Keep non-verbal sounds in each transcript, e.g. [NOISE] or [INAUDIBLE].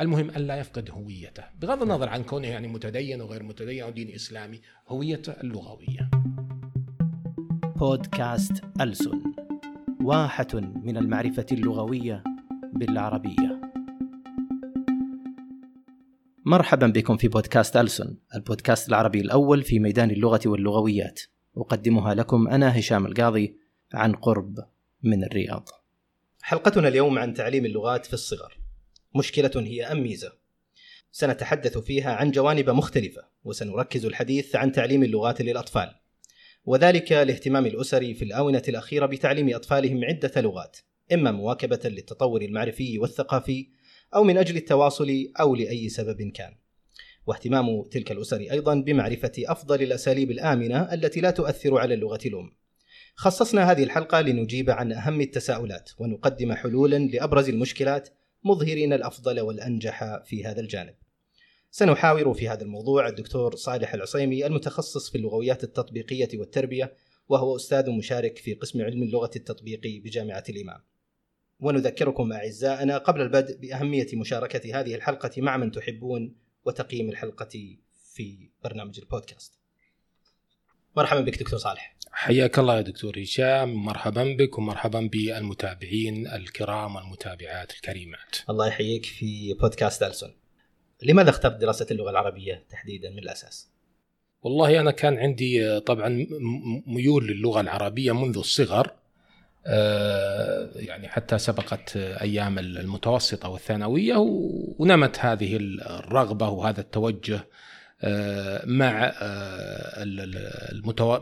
المهم ألا يفقد هويته. بغض النظر عن كونه يعني متدين وغير متدين أو دين إسلامي هويته اللغوية. بودكاست ألسن واحة من المعرفة اللغوية بالعربية. مرحبا بكم في بودكاست ألسن البودكاست العربي الأول في ميدان اللغة واللغويات. أقدمها لكم أنا هشام القاضي عن قرب من الرياض. حلقتنا اليوم عن تعليم اللغات في الصغر. مشكلة هي أم ميزة. سنتحدث فيها عن جوانب مختلفة وسنركز الحديث عن تعليم اللغات للأطفال. وذلك لاهتمام الأسر في الآونة الأخيرة بتعليم أطفالهم عدة لغات إما مواكبة للتطور المعرفي والثقافي أو من أجل التواصل أو لأي سبب كان. واهتمام تلك الأسر أيضا بمعرفة أفضل الأساليب الآمنة التي لا تؤثر على اللغة الأم. خصصنا هذه الحلقة لنجيب عن أهم التساؤلات ونقدم حلولا لأبرز المشكلات مظهرين الأفضل والأنجح في هذا الجانب. سنحاور في هذا الموضوع الدكتور صالح العصيمي المتخصص في اللغويات التطبيقية والتربية وهو أستاذ مشارك في قسم علم اللغة التطبيقي بجامعة الإمام. ونذكركم أعزائنا قبل البدء بأهمية مشاركة هذه الحلقة مع من تحبون وتقييم الحلقة في برنامج البودكاست. مرحبا بك دكتور صالح. حياك الله يا دكتور هشام. مرحبا بك ومرحبا بالمتابعين الكرام والمتابعات الكريمات. الله يحييك في بودكاست ألسن. لماذا اخترت دراسة اللغة العربية تحديدا من الأساس؟ والله أنا كان عندي طبعا ميول للغة العربية منذ الصغر. آه، يعني حتى سبقت أيام المتوسطة والثانوية ونمت هذه الرغبة وهذا التوجه مع آه،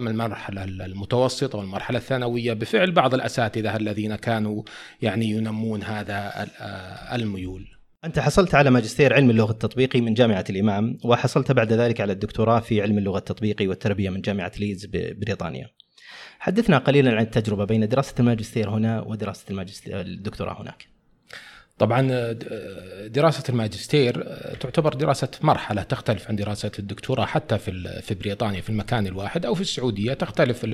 المرحلة المتوسطة والمرحلة الثانوية بفعل بعض الأساتذة الذين كانوا يعني ينمون هذا آه، الميول. أنت حصلت على ماجستير علم اللغة التطبيقي من جامعة الإمام وحصلت بعد ذلك على الدكتوراه في علم اللغة التطبيقي والتربية من جامعة ليدز ببريطانيا. حدثنا قليلا عن التجربة بين دراسة الماجستير هنا ودراسة الماجستير الدكتوراه هناك. طبعا آه، دراسة الماجستير آه، تعتبر دراسة مرحلة تختلف عن دراسة الدكتوراه حتى في في بريطانيا في المكان الواحد أو في السعودية تختلف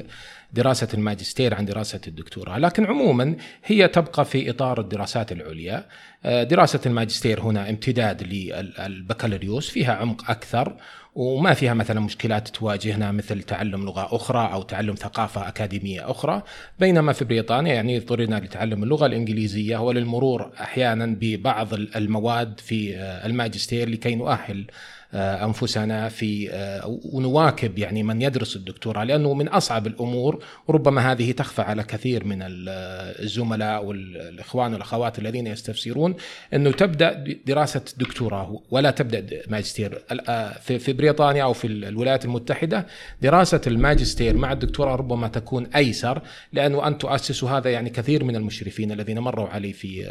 دراسة الماجستير عن دراسة الدكتوراه. لكن عموما هي تبقى في إطار الدراسات العليا. آه، دراسة الماجستير هنا امتداد للبكالوريوس فيها عمق أكثر. وما فيها مثلا مشكلات تواجهنا مثل تعلم لغة أخرى أو تعلم ثقافة أكاديمية أخرى. بينما في بريطانيا يعني اضطرينا لتعلم اللغة الإنجليزية وللمرور أحيانا ببعض المواد في الماجستير لكي نؤهل أنفسنا في آه، ونواكب يعني من يدرس الدكتوراه لأنه من أصعب الأمور وربما هذه تخفى على كثير من الزملاء والإخوان والأخوات الذين يستفسرون أنه تبدأ دراسة دكتوراه ولا تبدأ ماجستير. آه، في بريطانيا أو في الولايات المتحدة دراسة الماجستير مع الدكتوراه ربما تكون أيسر لأنه أن تؤسس هذا يعني كثير من المشرفين الذين مروا علي في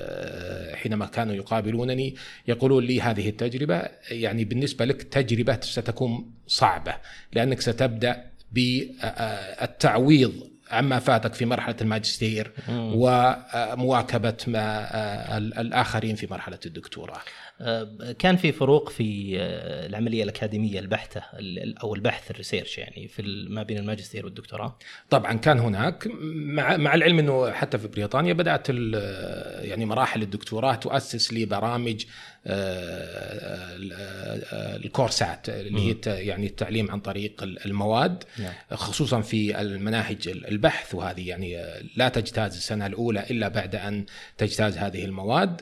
حينما كانوا يقابلونني يقولون لي هذه التجربة. يعني بالنسبة لك تجربة ستكون صعبة لأنك ستبدأ بالتعويض عما فاتك في مرحلة الماجستير ومواكبة ما الآخرين في مرحلة الدكتوراه. آه، كان في فروق في آه، العملية الأكاديمية البحتة أو البحث الريسيرش يعني في ما بين الماجستير والدكتوراه؟ طبعا كان هناك. مع مع العلم إنه حتى في بريطانيا بدأت يعني مراحل الدكتوراه تؤسس لبرامج آه، الكورسات اللي هي يعني التعليم عن طريق المواد نعم. خصوصا في المناهج البحث وهذه يعني لا تجتاز السنة الأولى إلا بعد أن تجتاز هذه المواد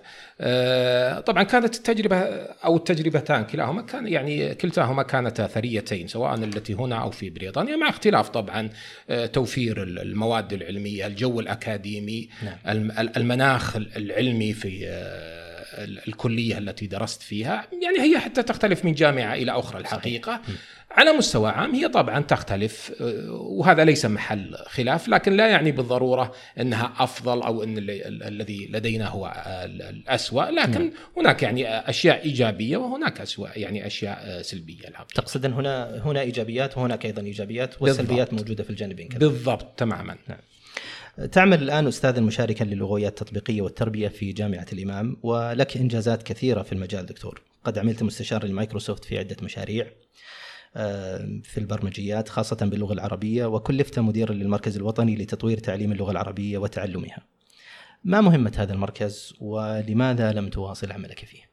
طبعا كانت التجربة أو التجربتان كلاهما كان يعني كلتاهما كانتا ثريتين سواء التي هنا أو في بريطانيا مع اختلاف طبعا آه، توفير المواد العلمية، الجو الأكاديمي، نعم. المناخ العلمي في آه، الكلية التي درست فيها، يعني هي حتى تختلف من جامعة إلى أخرى الحقيقة. على مستوى عام هي طبعا تختلف آه، وهذا ليس محل خلاف لكن لا يعني بالضرورة إنها أفضل أو إن الذي لدينا هو الاسوء لكن. هناك يعني أشياء إيجابية وهناك اسوء يعني أشياء آه، سلبية الحقيقة. تقصد أن هنا هنا إيجابيات وهناك أيضا إيجابيات والسلبيات بالضبط. موجودة في الجانبين كذلك. بالضبط تماما. نعم. تعمل الآن أستاذا مشاركا للغويات التطبيقية والتربية في جامعة الإمام ولك إنجازات كثيرة في المجال دكتور قد عملت مستشار لمايكروسوفت في عدة مشاريع في البرمجيات خاصة باللغة العربية وكلفت مديرا للمركز الوطني لتطوير تعليم اللغة العربية وتعلمها ما مهمة هذا المركز ولماذا لم تواصل عملك فيه؟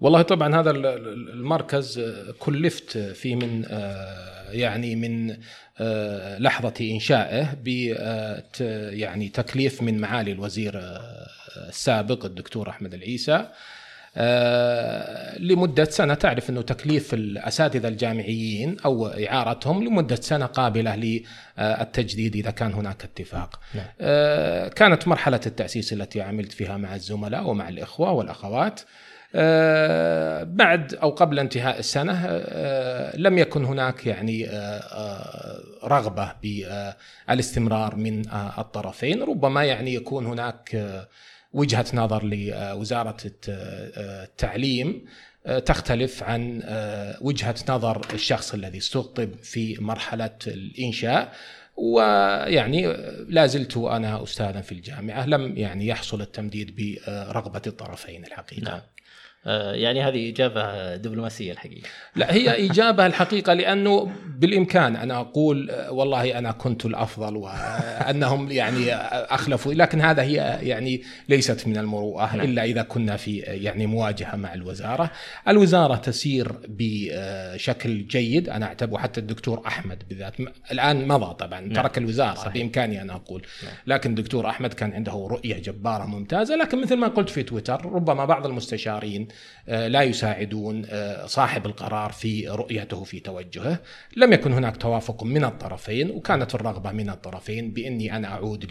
والله طبعا هذا ال- ال- المركز آه، كلفت فيه من آه، يعني من آه، لحظة إنشائه ب يعني تكليف من معالي الوزير السابق الدكتور أحمد العيسى. لمدة سنة تعرف أنه تكليف الأساتذة الجامعيين أو إعارتهم لمدة سنة قابلة للتجديد إذا كان هناك اتفاق. نعم. كانت مرحلة التأسيس التي عملت فيها مع الزملاء ومع الإخوة والأخوات. بعد أو قبل انتهاء السنة آه، لم يكن هناك يعني آه، آه، رغبة بالاستمرار من آه، الطرفين. ربما يعني يكون هناك آه، وجهة نظر آه، التعليم آه، تختلف عن آه، وجهة نظر الشخص الذي استقطب في مرحلة الإنشاء. ويعني لا زلت أنا أستاذا في الجامعة لم يعني يحصل التمديد برغبة الطرفين الحقيقة. نعم. آه، يعني هذه إجابة دبلوماسية الحقيقة لا هي إجابة الحقيقة لأنه بالإمكان أن أقول آه، والله أنا كنت الأفضل وأنهم [LAUGHS] يعني أخلفوا لكن هذا هي يعني ليست من المروءة نعم. إلا إذا كنا في آه، يعني مواجهة مع الوزارة الوزارة تسير بشكل جيد أنا أعتبر حتى الدكتور أحمد بالذات الآن مضى طبعا نعم. ترك الوزارة صحيح. بإمكاني أن أقول نعم. لكن الدكتور أحمد كان عنده رؤية جبارة ممتازة لكن مثل ما قلت في تويتر ربما بعض المستشارين آه، لا يساعدون آه، صاحب القرار في رؤيته في توجهه. لم يكن هناك توافق من الطرفين وكانت الرغبة من الطرفين بإني أنا أعود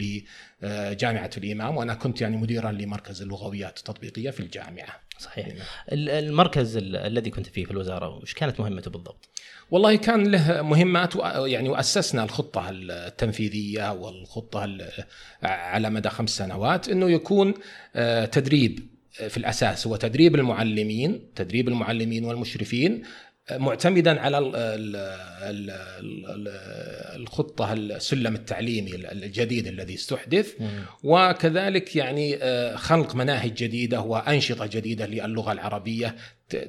لجامعة الإمام وأنا كنت يعني مديرا لمركز اللغويات التطبيقية في الجامعة. صحيح. ال- المركز ال- الذي كنت فيه في الوزارة وش كانت مهمته بالضبط؟ والله كان له مهمات يعني وأسسنا الخطة التنفيذية والخطة ال- على مدى خمس سنوات إنه يكون آه، تدريب في الأساس هو تدريب المعلمين تدريب المعلمين والمشرفين آه، معتمدا على ال- ال- ال- ال- الخطة السلم التعليمي الجديد الذي استحدث وكذلك يعني آه، خلق مناهج جديدة وأنشطة جديدة للغة العربية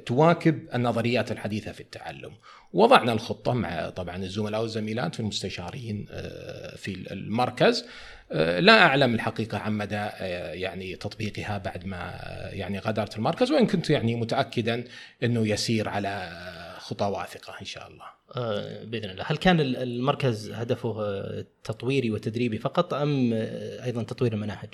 تواكب النظريات الحديثة في التعلم. وضعنا الخطة مع طبعا الزملاء والزميلات في المستشارين آه، في المركز آه، لا أعلم الحقيقة عن مدى آه، يعني تطبيقها بعد ما يعني غادرت المركز وإن كنت يعني متاكدا إنه يسير على خطى واثقة إن شاء الله. آه، بإذن الله، هل كان ال- المركز هدفه آه، تطويري وتدريبي فقط أم آه، أيضا تطوير المناهج؟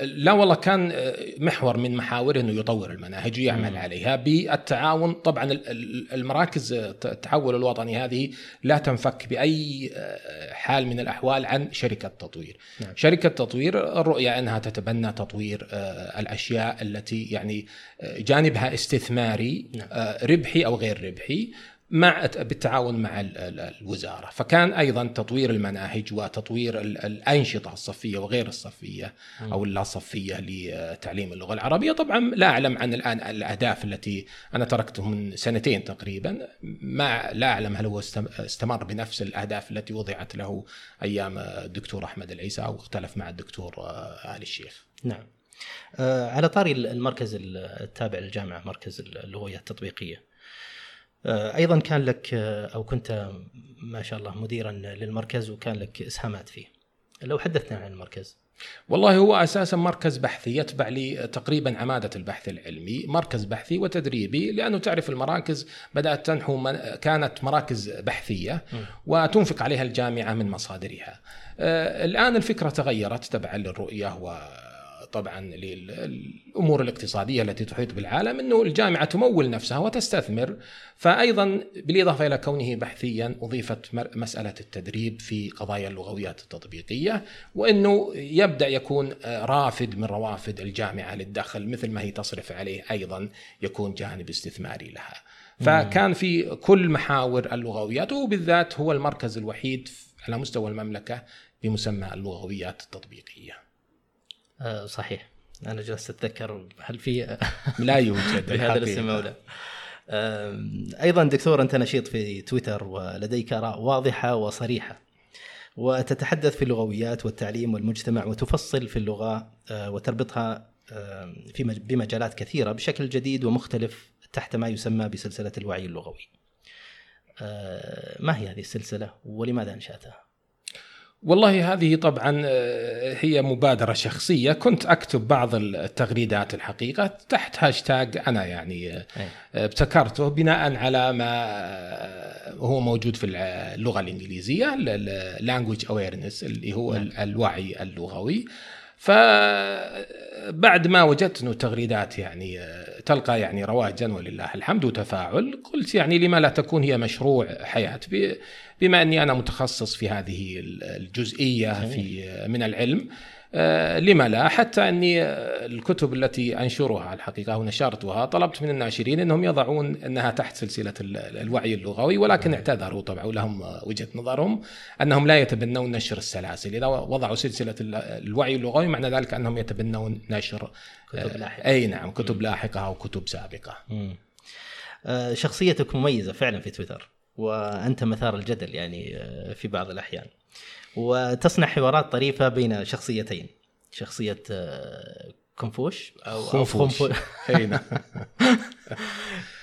لا والله كان محور من محاور إنه يطور المناهج ويعمل مم. عليها بالتعاون طبعا ال- ال- المراكز التحول الوطني هذه لا تنفك بأي حال من الأحوال عن شركة تطوير. نعم. شركة تطوير الرؤية أنها تتبنى تطوير الأشياء التي يعني جانبها استثماري نعم. ربحي أو غير ربحي مع بالتعاون مع ال- ال- الوزارة، فكان أيضا تطوير المناهج وتطوير ال- الأنشطة الصفية وغير الصفية أو اللا صفية لتعليم اللغة العربية، طبعا لا أعلم عن الآن الأهداف التي أنا تركته من سنتين تقريبا، ما لا أعلم هل هو استم- استمر بنفس الأهداف التي وضعت له أيام الدكتور أحمد العيسى أو اختلف مع الدكتور آل الشيخ. نعم. آه، على طاري المركز التابع للجامعة مركز اللغويات التطبيقية. آه، أيضا كان لك آه، أو كنت ما شاء الله مديرا للمركز وكان لك إسهامات فيه. لو حدثنا عن المركز. والله هو أساسا مركز بحثي يتبع لي تقريبا عمادة البحث العلمي، مركز بحثي وتدريبي لأنه تعرف المراكز بدأت تنحو من كانت مراكز بحثية وتنفق عليها الجامعة من مصادرها. آه، الآن الفكرة تغيرت تبعا للرؤية وطبعا للأمور الاقتصادية التي تحيط بالعالم إنه الجامعة تمول نفسها وتستثمر فايضا بالإضافة إلى كونه بحثيا أضيفت مسألة التدريب في قضايا اللغويات التطبيقية وإنه يبدأ يكون آه، رافد من روافد الجامعة للدخل مثل ما هي تصرف عليه أيضا يكون جانب استثماري لها. فكان في كل محاور اللغويات وبالذات هو المركز الوحيد على مستوى المملكة بمسمى اللغويات التطبيقية. آه، صحيح. أنا جلست أتذكر هل في [LAUGHS] لا يوجد [LAUGHS] بهذا. الاسم أو لا؟ أيضا دكتور أنت نشيط في تويتر ولديك آراء واضحة وصريحة وتتحدث في اللغويات والتعليم والمجتمع وتفصل في اللغة آه، وتربطها في مج- بمجالات كثيرة بشكل جديد ومختلف تحت ما يسمى بسلسلة الوعي اللغوي. آه، ما هي هذه السلسلة ولماذا أنشأتها؟ والله هذه طبعا آه، هي مبادرة شخصية. كنت أكتب بعض التغريدات الحقيقة تحت هاشتاج أنا يعني آه، ابتكرته بناء على ما هو موجود في اللغة الإنجليزية language awareness اللي هو نعم. الوعي اللغوي. فبعد ما وجدت إنه تغريدات يعني تلقى يعني رواجا ولله الحمد وتفاعل قلت يعني لما لا تكون هي مشروع حياه بما أني أنا متخصص في هذه الجزئية في من العلم آه، لما لا؟ حتى أني آه، الكتب التي أنشرها الحقيقة ونشرتها طلبت من الناشرين إنهم يضعون إنها تحت سلسلة الوعي اللغوي ولكن اعتذروا طبعا ولهم وجهة نظرهم أنهم لا يتبنون نشر السلاسل. إذا وضعوا سلسلة الوعي اللغوي معنى ذلك أنهم يتبنون نشر كتب لاحقة. أي نعم كتب لاحقة أو كتب سابقة. شخصيتك مميزة فعلا في تويتر. وأنت مثار الجدل يعني في بعض الأحيان. وتصنع حوارات طريفة بين شخصيتين. شخصية آه، كونفوش أو خنفوش [LAUGHS]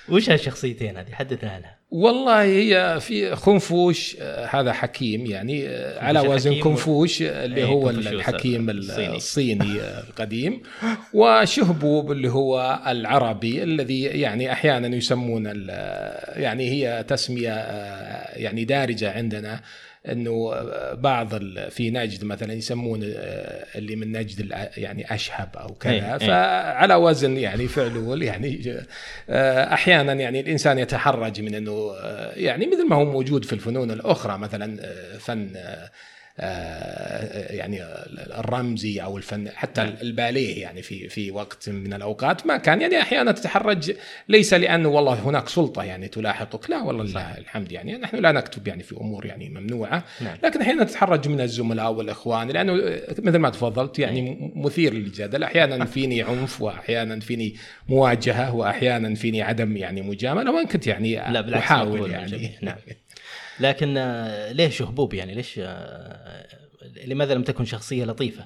وش هالشخصيتين هذه؟ حدثنا عنها والله هي في خنفوش آه، هذا حكيم يعني آه، على وزن كونفوش اللي إيه، هو الحكيم الصيني, الصيني القديم. [LAUGHS] وشهبوب اللي هو العربي الذي يعني أحيانا يسمون يعني هي تسمية يعني دارجة عندنا إنه بعض في نجد مثلا يسمون آه، اللي من نجد يعني أشهب أو كذا أي إيه. فعلى وزن يعني فعلول يعني آه، أحيانا يعني الإنسان يتحرج من إنه آه، يعني مثل ما هو موجود في الفنون الأخرى مثلا فن آه، يعني الرمزي أو الفن حتى نعم. الباليه يعني في في وقت من الأوقات ما كان. يعني أحيانا تتحرج ليس لأنه والله هناك سلطة يعني تلاحقك لا والله لله الحمد يعني. نحن لا نكتب يعني في أمور يعني ممنوعة. نعم. لكن أحيانا تتحرج من الزملاء والإخوان لأنه مثل ما تفضلت يعني نعم. مثير للجدل. أحيانا [LAUGHS] فيني عنف وأحيانا فيني مواجهة وأحيانا فيني عدم يعني مجاملة وإن كنت يعني لا أحاول يعني. نعم. [LAUGHS] لكن آه، ليش هبوب يعني؟ ليش آه، لماذا لم تكن شخصية لطيفة؟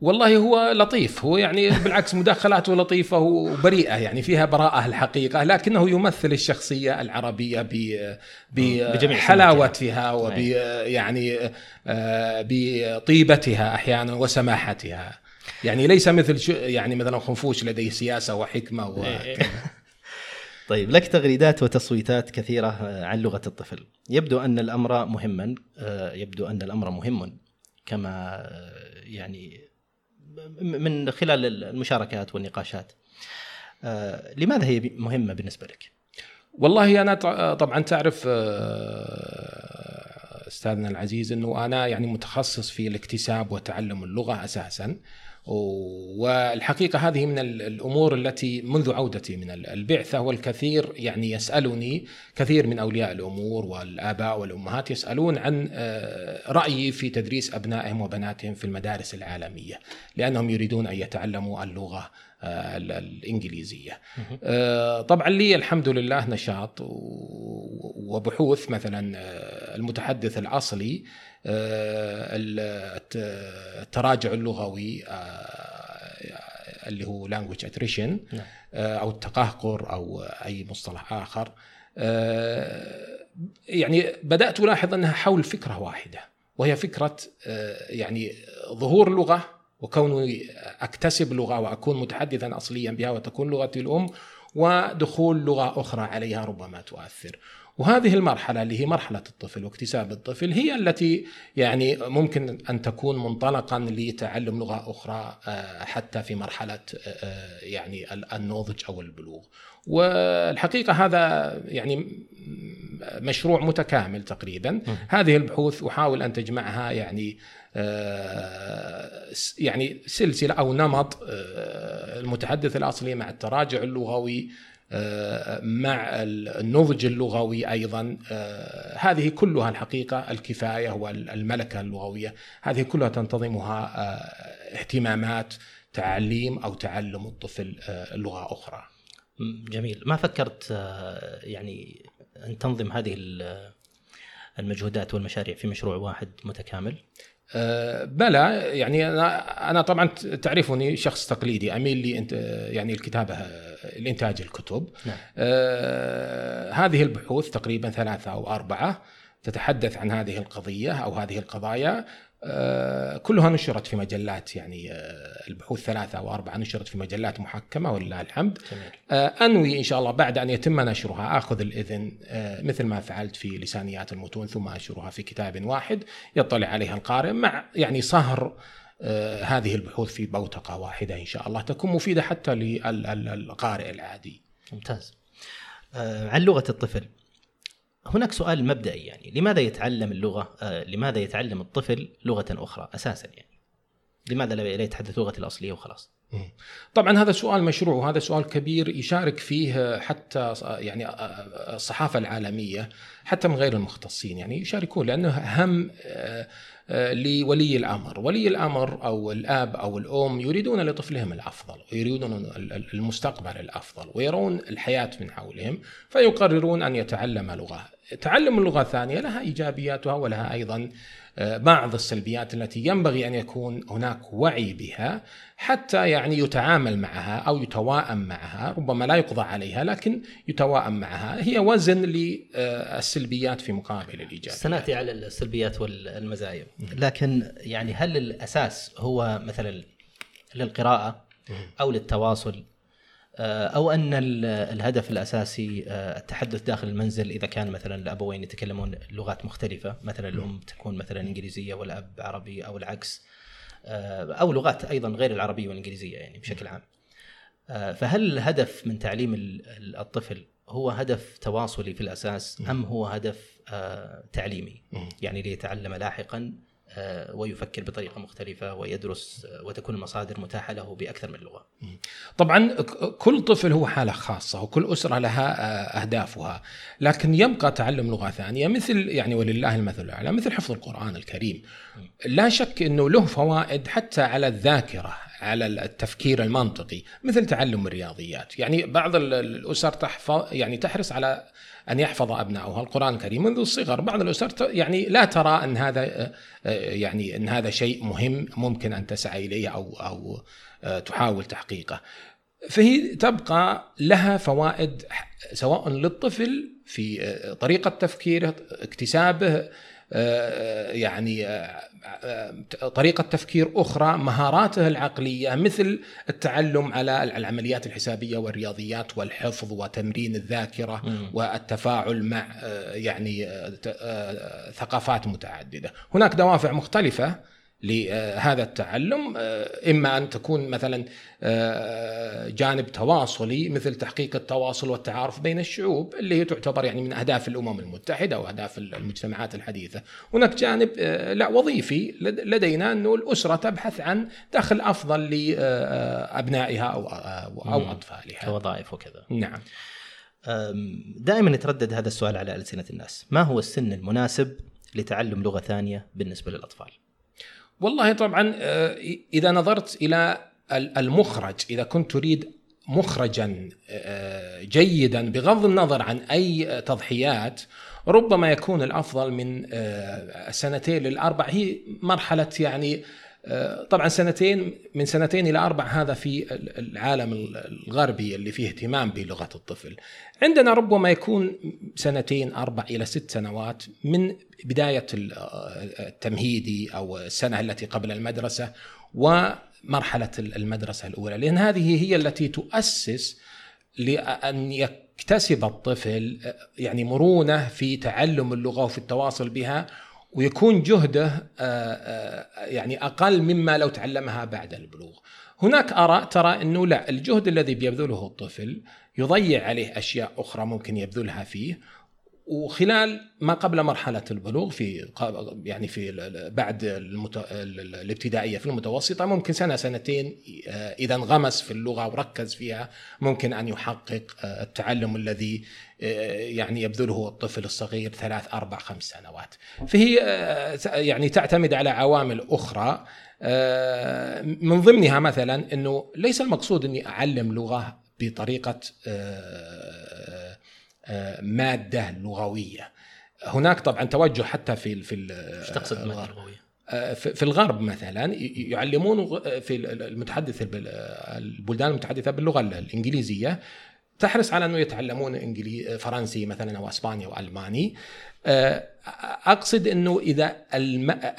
والله هو لطيف. هو يعني بالعكس مداخلاته لطيفة وبريئة يعني فيها براءة الحقيقة لكنه يمثل الشخصية العربية بحلاوتها وب يعني آه، بطيبتها أحيانا وسماحتها. يعني ليس مثل يعني مثلا خنفوش لديه سياسة وحكمة وكذا طيب لك تغريدات وتصويتات كثيرة آه، عن لغة الطفل. يبدو أن الأمر مهما آه، يبدو أن الأمر مهم كما آه، يعني من خلال المشاركات والنقاشات. لماذا هي مهمة بالنسبة لك؟ والله أنا طبعا تعرف أستاذنا العزيز أنه أنا يعني متخصص في الاكتساب وتعلم اللغة أساسا. والحقيقة هذه من الأمور التي منذ عودتي من البعثة والكثير يعني يسألني كثير من أولياء الأمور والآباء والأمهات يسألون عن آه، رأيي في تدريس أبنائهم وبناتهم في المدارس العالمية لأنهم يريدون أن يتعلموا اللغة آه، الإنجليزية. آه، طبعا لي الحمد لله نشاط وبحوث مثلا المتحدث الأصلي آه، التراجع اللغوي آه، اللي هو language attrition نعم. آه، أو التقهقر أو أي مصطلح آخر. يعني بدأت ألاحظ أنها حول فكرة واحدة وهي فكرة يعني ظهور اللغة وكوني أكتسب لغة وأكون متحدثا اصليا بها وتكون لغتي الأم ودخول لغة أخرى عليها ربما تؤثر. وهذه المرحلة اللي هي مرحلة الطفل واكتساب الطفل هي التي يعني ممكن أن تكون منطلقا لتعلم لغة أخرى آه، حتى في مرحلة آه، يعني النضج أو البلوغ. والحقيقة هذا يعني مشروع متكامل تقريبا. هذه البحوث أحاول أن تجمعها يعني آه، يعني سلسلة أو نمط المتحدث الأصلي مع التراجع اللغوي مع النضج اللغوي أيضا آه، هذه كلها الحقيقة الكفاية والملكة اللغوية هذه كلها تنتظمها آه، اهتمامات تعليم أو تعلم الطفل آه، لغة أخرى. جميل، ما فكرت يعني أن تنظم هذه المجهودات والمشاريع في مشروع واحد متكامل؟ أه بلى يعني أنا أنا طبعا تعرفني شخص تقليدي أميل لي أنت يعني الكتابة لانتاج الكتب نعم. أه هذه البحوث تقريبا ثلاثة أو أربعة تتحدث عن هذه القضية أو هذه القضايا آه، كلها نشرت في مجلات يعني آه، البحوث ثلاثة أو أربعة نشرت في مجلات محكمة ولله الحمد. جميل. آه، أنوي إن شاء الله بعد أن يتم نشرها آخذ الإذن مثل ما فعلت في لسانيات المتون ثم أنشرها في كتاب واحد يطلع عليها القارئ مع يعني صهر هذه البحوث في بوتقة واحدة إن شاء الله تكون مفيدة حتى للقارئ العادي. ممتاز. عن لغة الطفل. هناك سؤال مبدئي يعني لماذا يتعلم اللغة آه لماذا يتعلم الطفل لغة أخرى أساسا يعني؟ لماذا لا يتحدث لغته الأصلية وخلاص؟ طبعا هذا سؤال مشروع وهذا سؤال كبير يشارك فيه حتى يعني الصحافة العالمية حتى من غير المختصين يعني يشاركون لأنه هم آه، آه، لولي الأمر، ولي الأمر أو الأب أو الأم يريدون لطفلهم الأفضل ويريدون المستقبل الأفضل ويرون الحياة من حولهم فيقررون أن يتعلم لغة، تعلم اللغة الثانية لها إيجابياتها ولها أيضا آه، بعض السلبيات التي ينبغي أن يكون هناك وعي بها حتى يعني يتعامل معها أو يتواءم معها، ربما لا يقضى عليها لكن يتواءم معها، هي وزن للسلبيات في مقابل الإيجابيات. سنأتي على السلبيات والمزايا، لكن يعني هل الأساس هو مثلا للقراءة أو للتواصل؟ أو أن الهدف الأساسي آه، التحدث داخل المنزل إذا كان مثلا الأبوين يتكلمون لغات مختلفة مثلا الأم تكون مثلا إنجليزية والأب عربي أو العكس آه، أو لغات أيضا غير العربية والإنجليزية يعني بشكل عام. فهل الهدف من تعليم الطفل هو هدف تواصلي في الأساس أم هو هدف تعليمي؟ يعني ليتعلم لاحقا آه، ويفكر بطريقة مختلفة ويدرس آه، وتكون المصادر متاحة له بأكثر من لغة. طبعا كل طفل هو حالة خاصة وكل أسرة لها آه، أهدافها، لكن يبقى تعلم لغة ثانية مثل يعني ولله المثل الأعلى مثل حفظ القرآن الكريم. لا شك إنه له فوائد حتى على الذاكرة على التفكير المنطقي مثل تعلم الرياضيات يعني بعض الأسر تحفظ يعني تحرص على أن يحفظ ابنائها القرآن الكريم منذ الصغر بعض الأسر يعني لا ترى أن هذا آه، آه، يعني أن هذا شيء مهم ممكن أن تسعى إليه أو أو آه، تحاول تحقيقه. فهي تبقى لها فوائد سواء للطفل في طريقة تفكيره اكتسابه يعني طريقة تفكير أخرى مهاراته العقلية مثل التعلم على العمليات الحسابية والرياضيات والحفظ وتمرين الذاكرة والتفاعل مع يعني ثقافات متعددة. هناك دوافع مختلفة لهذا التعلم آه، إما أن تكون مثلا آه، جانب تواصلي مثل تحقيق التواصل والتعارف بين الشعوب اللي هي تعتبر يعني من أهداف الأمم المتحدة وأهداف المجتمعات الحديث هناك جانب آه، لا وظيفي لدينا أنه الأسرة تبحث عن دخل أفضل لابنائها أو أو أطفالها. كوظائف وكذا. نعم. دائما يتردد هذا السؤال على ألسنة الناس، ما هو السن المناسب لتعلم لغة ثانية بالنسبة للأطفال؟ والله طبعا آه، إذا نظرت إلى المخرج إذا كنت تريد مخرجا آه، جيدا بغض النظر عن أي تضحيات ربما يكون الأفضل من آه، سنتين للأربع هي مرحلة يعني طبعا سنتين من سنتين إلى أربع هذا في العالم الغربي اللي فيه اهتمام بلغة الطفل. عندنا ربما يكون سنتين أربع إلى ست سنوات من بداية التمهيدي أو السنة التي قبل المدرسة ومرحلة المدرسة الأولى لأن هذه هي التي تؤسس لأن يكتسب الطفل يعني مرونة في تعلم اللغة وفي التواصل بها ويكون جهده آه، آه، يعني أقل مما لو تعلمها بعد البلوغ. هناك آراء ترى أنه لا الجهد الذي بيبذله الطفل يضيع عليه أشياء أخرى ممكن يبذلها فيه وخلال ما قبل مرحلة البلوغ في يعني في بعد المت... الابتدائية في المتوسطة ممكن سنة سنتين آه، إذا انغمس في اللغة وركز فيها ممكن أن يحقق آه، التعلم الذي آه، يعني يبذله الطفل الصغير ثلاث أربع خمس سنوات. فهي يعني تعتمد على عوامل أخرى من ضمنها مثلا إنه ليس المقصود إني أعلم لغة بطريقة مادة لغوية. هناك طبعا توجه حتى في في إيش تقصد مادة لغوية؟ آه، في الغرب مثلا يعلمون في المتحدث البلدان المتحدثة باللغة الإنجليزية. تحرص على أنه يتعلمون فرنسي مثلا أو أسباني أو ألماني. آه، أقصد أنه إذا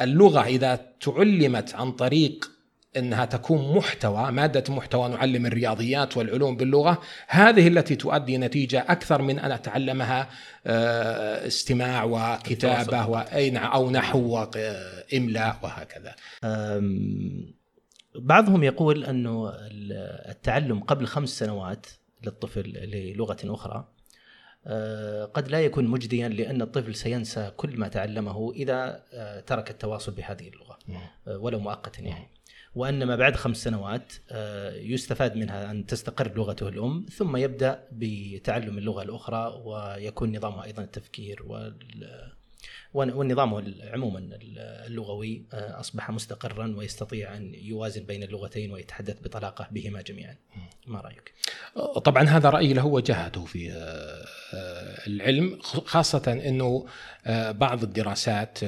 اللغة إذا تعلمت عن طريق إنها تكون محتوى مادة محتوى نعلم الرياضيات والعلوم باللغة هذه التي تؤدي نتيجة أكثر من أن أتعلمها آه، استماع وكتابة وأين أو نحو وإملاء وهكذا. بعضهم يقول أنه التعلم قبل خمس سنوات للطفل للغة أخرى آه، قد لا يكون مجديا لأن الطفل سينسى كل ما تعلمه إذا آه، ترك التواصل بهذه اللغة ولو مؤقتا يعني. وأن ما بعد خمس سنوات آه، يستفاد منها أن تستقر لغته الأم ثم يبدأ بتعلم اللغة الأخرى ويكون نظامها أيضا التفكير والنظام عموما اللغوي آه، أصبح مستقرا ويستطيع أن يوازن بين اللغتين ويتحدث بطلاقة بهما جميعا. ما رأيك؟ طبعا هذا رأيي له وجهته في آه، العلم خاصة إنه بعض الدراسات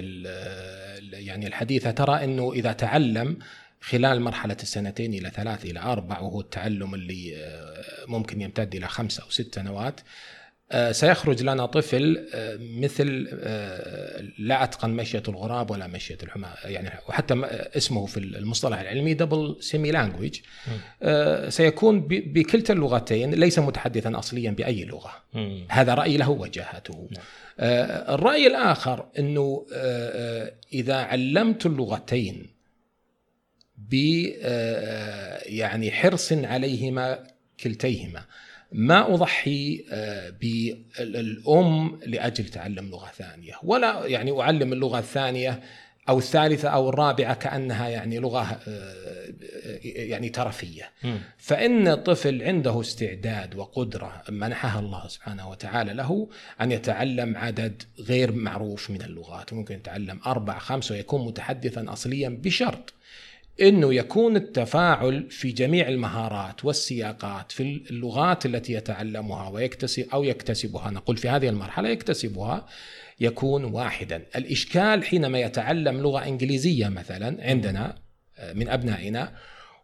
يعني الحديثة ترى إنه إذا تعلم خلال مرحلة السنتين إلى ثلاث إلى أربع وهو التعلم اللي آه، ممكن يمتد إلى خمس أو ست سنوات. آه، سيخرج لنا طفل آه، مثل لا أتقن مشية الغراب ولا مشية الحمار يعني وحتى اسمه في المصطلح العلمي double semi language سيكون بكلتا اللغتين ليس متحدثا أصليا بأي لغة. هذا راي له وجاهته نعم. الرأي الآخر إنه إذا علمت اللغتين ب آه، يعني حرص عليهما كلتيهما. ما أضحي آه، بالأم لأجل تعلم لغة ثانية ولا يعني أعلم اللغة الثانية أو الثالثة أو الرابعة كأنها يعني لغة آه، يعني ترفية. فإن الطفل عنده استعداد وقدرة منحها الله سبحانه وتعالى له أن يتعلم عدد غير معروف من اللغات. ممكن يتعلم أربع خمس ويكون متحدثا اصليا بشرط إنه يكون التفاعل في جميع المهارات والسياقات في اللغات التي يتعلمها ويكتسب أو يكتسبها نقول في هذه المرحلة يكتسبها يكون واحدا، الإشكال حينما يتعلم لغة إنجليزية مثلا عندنا آه، من أبنائنا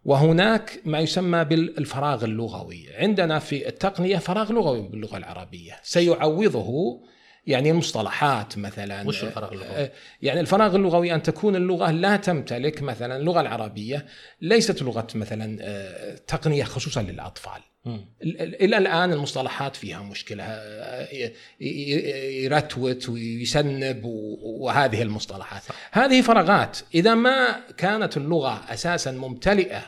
وهناك ما يسمى بالفراغ اللغوي، عندنا في التقنية فراغ لغوي باللغة العربية، سيعوضه يعني المصطلحات مثلا وش الفراغ اللغوي؟ آه، يعني الفراغ اللغوي أن تكون اللغة لا تمتلك مثلا اللغة العربية ليست لغة مثلا آه، تقنية خصوصا للأطفال. إلى الآن المصطلحات فيها مشكلة آه، يرتوت ويسنب وهذه المصطلحات صح. هذه فراغات إذا ما كانت اللغة أساسا ممتلئة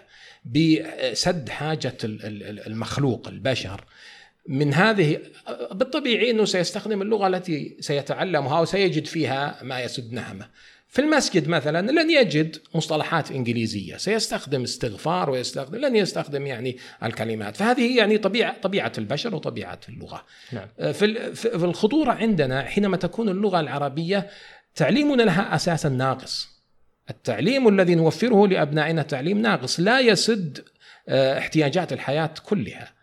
بسد حاجة المخلوق البشر من هذه بالطبيعي إنه سيستخدم اللغة التي سيتعلمها وسيجد فيها ما يسد نهمه. في المسجد مثلا لن يجد مصطلحات إنجليزية، سيستخدم استغفار ويستخدم لن يستخدم يعني الكلمات، فهذه يعني طبيعة طبيعة البشر وطبيعة اللغة. نعم. في في الخطورة عندنا حينما تكون اللغة العربية تعليمنا لها أساسا ناقص. التعليم الذي نوفره لأبنائنا تعليم ناقص لا يسد آه، احتياجات الحياة كلها.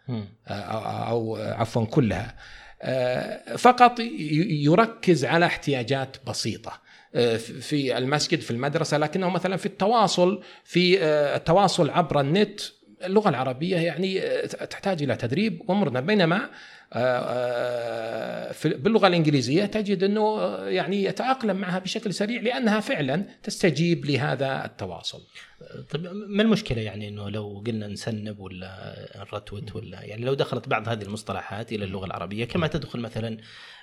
أو عفوا كلها. آه، فقط يركز على احتياجات بسيطة آه، في المسجد في المدرسة لكنه مثلا في التواصل في آه، التواصل عبر النت. اللغة العربية يعني تحتاج إلى تدريب ومرنه بينما باللغة الإنجليزية تجد أنه يعني يتاقلم معها بشكل سريع لأنها فعلا تستجيب لهذا التواصل. طيب ما المشكلة يعني إنه لو قلنا نسنب ولا نرتوت ولا يعني لو دخلت بعض هذه المصطلحات إلى اللغة العربية كما تدخل مثلا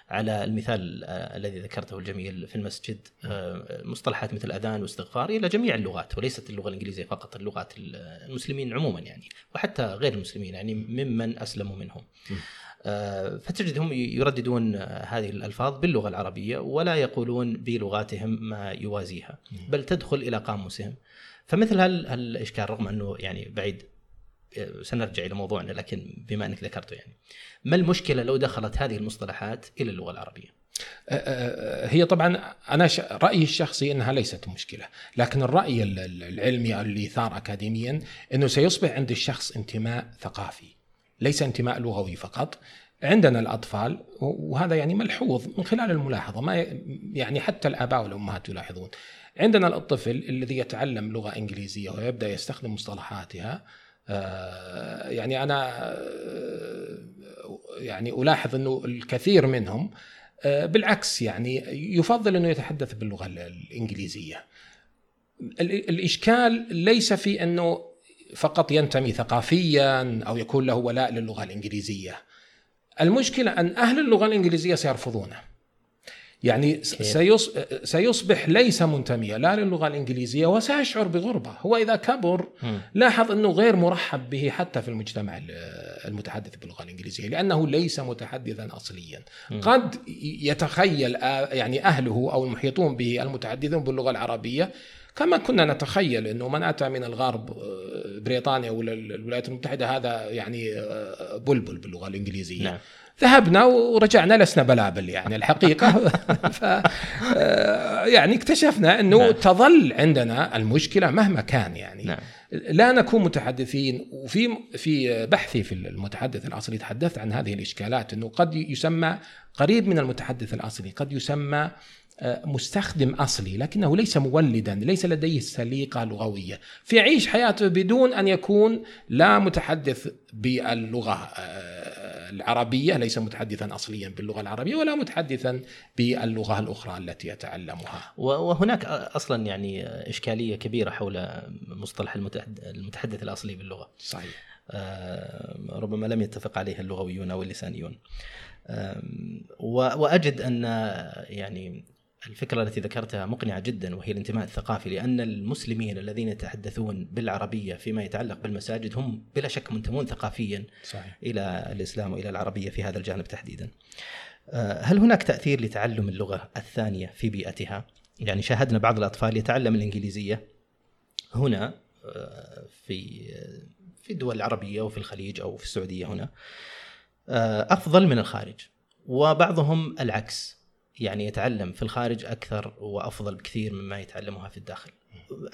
على المثال آه، الذي ذكرته الجميل في المسجد آه، مصطلحات مثل أذان واستغفار إلى جميع اللغات وليست اللغة الإنجليزية فقط اللغات المسلمين عموما يعني وحتى غير المسلمين يعني ممن أسلموا منهم. آه، فتجدهم يرددون هذه الألفاظ باللغة العربية ولا يقولون بلغاتهم ما يوازيها بل تدخل إلى قاموسهم. فمثل هالإشكال رغم أنه يعني بعيد آه، سنرجع إلى موضوعنا لكن بما أنك ذكرته يعني ما المشكلة لو دخلت هذه المصطلحات إلى اللغة العربية؟ هي طبعا أنا رأيي الشخصي إنها ليست مشكلة، لكن الرأي العلمي اللي ثار اكاديميا إنه سيصبح عند الشخص انتماء ثقافي. ليس انتماء لغوي فقط عندنا الأطفال وهذا يعني ملحوظ من خلال الملاحظة ما يعني حتى الآباء والأمهات يلاحظون عندنا الطفل الذي يتعلم لغة إنجليزية ويبدأ يستخدم مصطلحاتها آه، يعني أنا آه، يعني ألاحظ إنه الكثير منهم آه، بالعكس يعني يفضل إنه يتحدث باللغة الإنجليزية. الإشكال ليس في إنه فقط ينتمي ثقافيا أو يكون له ولاء للغة الإنجليزية. المشكلة أن أهل اللغة الإنجليزية سيرفضونه. يعني سيصبح ليس منتميا لا للغة الإنجليزية وسيشعر بغربة، هو إذا كبر لاحظ أنه غير مرحب به حتى في المجتمع المتحدث باللغة الإنجليزية لأنه ليس متحدثا اصليا. قد يتخيل يعني أهله أو المحيطون به المتحدثون باللغة العربية كما كنا نتخيل إنه من أتى من الغرب بريطانيا ولا الولايات المتحدة هذا يعني بلبل باللغة الإنجليزية. نعم. ذهبنا ورجعنا لسنا بلابل يعني الحقيقة [LAUGHS] ف آه، يعني اكتشفنا إنه نعم. تظل عندنا المشكلة مهما كان يعني نعم. لا نكون متحدثين وفي في بحثي في المتحدث الأصلي تحدثت عن هذه الإشكالات إنه قد يسمى قريب من المتحدث الأصلي قد يسمى آه، مستخدم أصلي لكنه ليس مولدا ليس لديه سليقه لغويه فيعيش حياته بدون أن يكون لا متحدث باللغة آه، العربية ليس متحدثا أصليا باللغة العربية ولا متحدثا باللغة الأخرى التي يتعلمها. وهناك أصلا يعني إشكالية كبيرة حول مصطلح المتحدث الأصلي باللغة. صحيح. آه، ربما لم يتفق عليه اللغويون أو اللسانيون. وأجد أن يعني الفكرة التي ذكرتها مقنعة جدا وهي الانتماء الثقافي لأن المسلمين الذين يتحدثون بالعربية فيما يتعلق بالمساجد هم بلا شك منتمون ثقافيا صحيح. إلى الإسلام وإلى العربية في هذا الجانب تحديدا آه، هل هناك تأثير لتعلم اللغة الثانية في بيئتها؟ يعني شاهدنا بعض الأطفال يتعلم الإنجليزية هنا آه، في في الدول العربية وفي الخليج أو في السعودية هنا آه، أفضل من الخارج وبعضهم العكس يعني يتعلم في الخارج أكثر وأفضل بكثير مما يتعلمها في الداخل.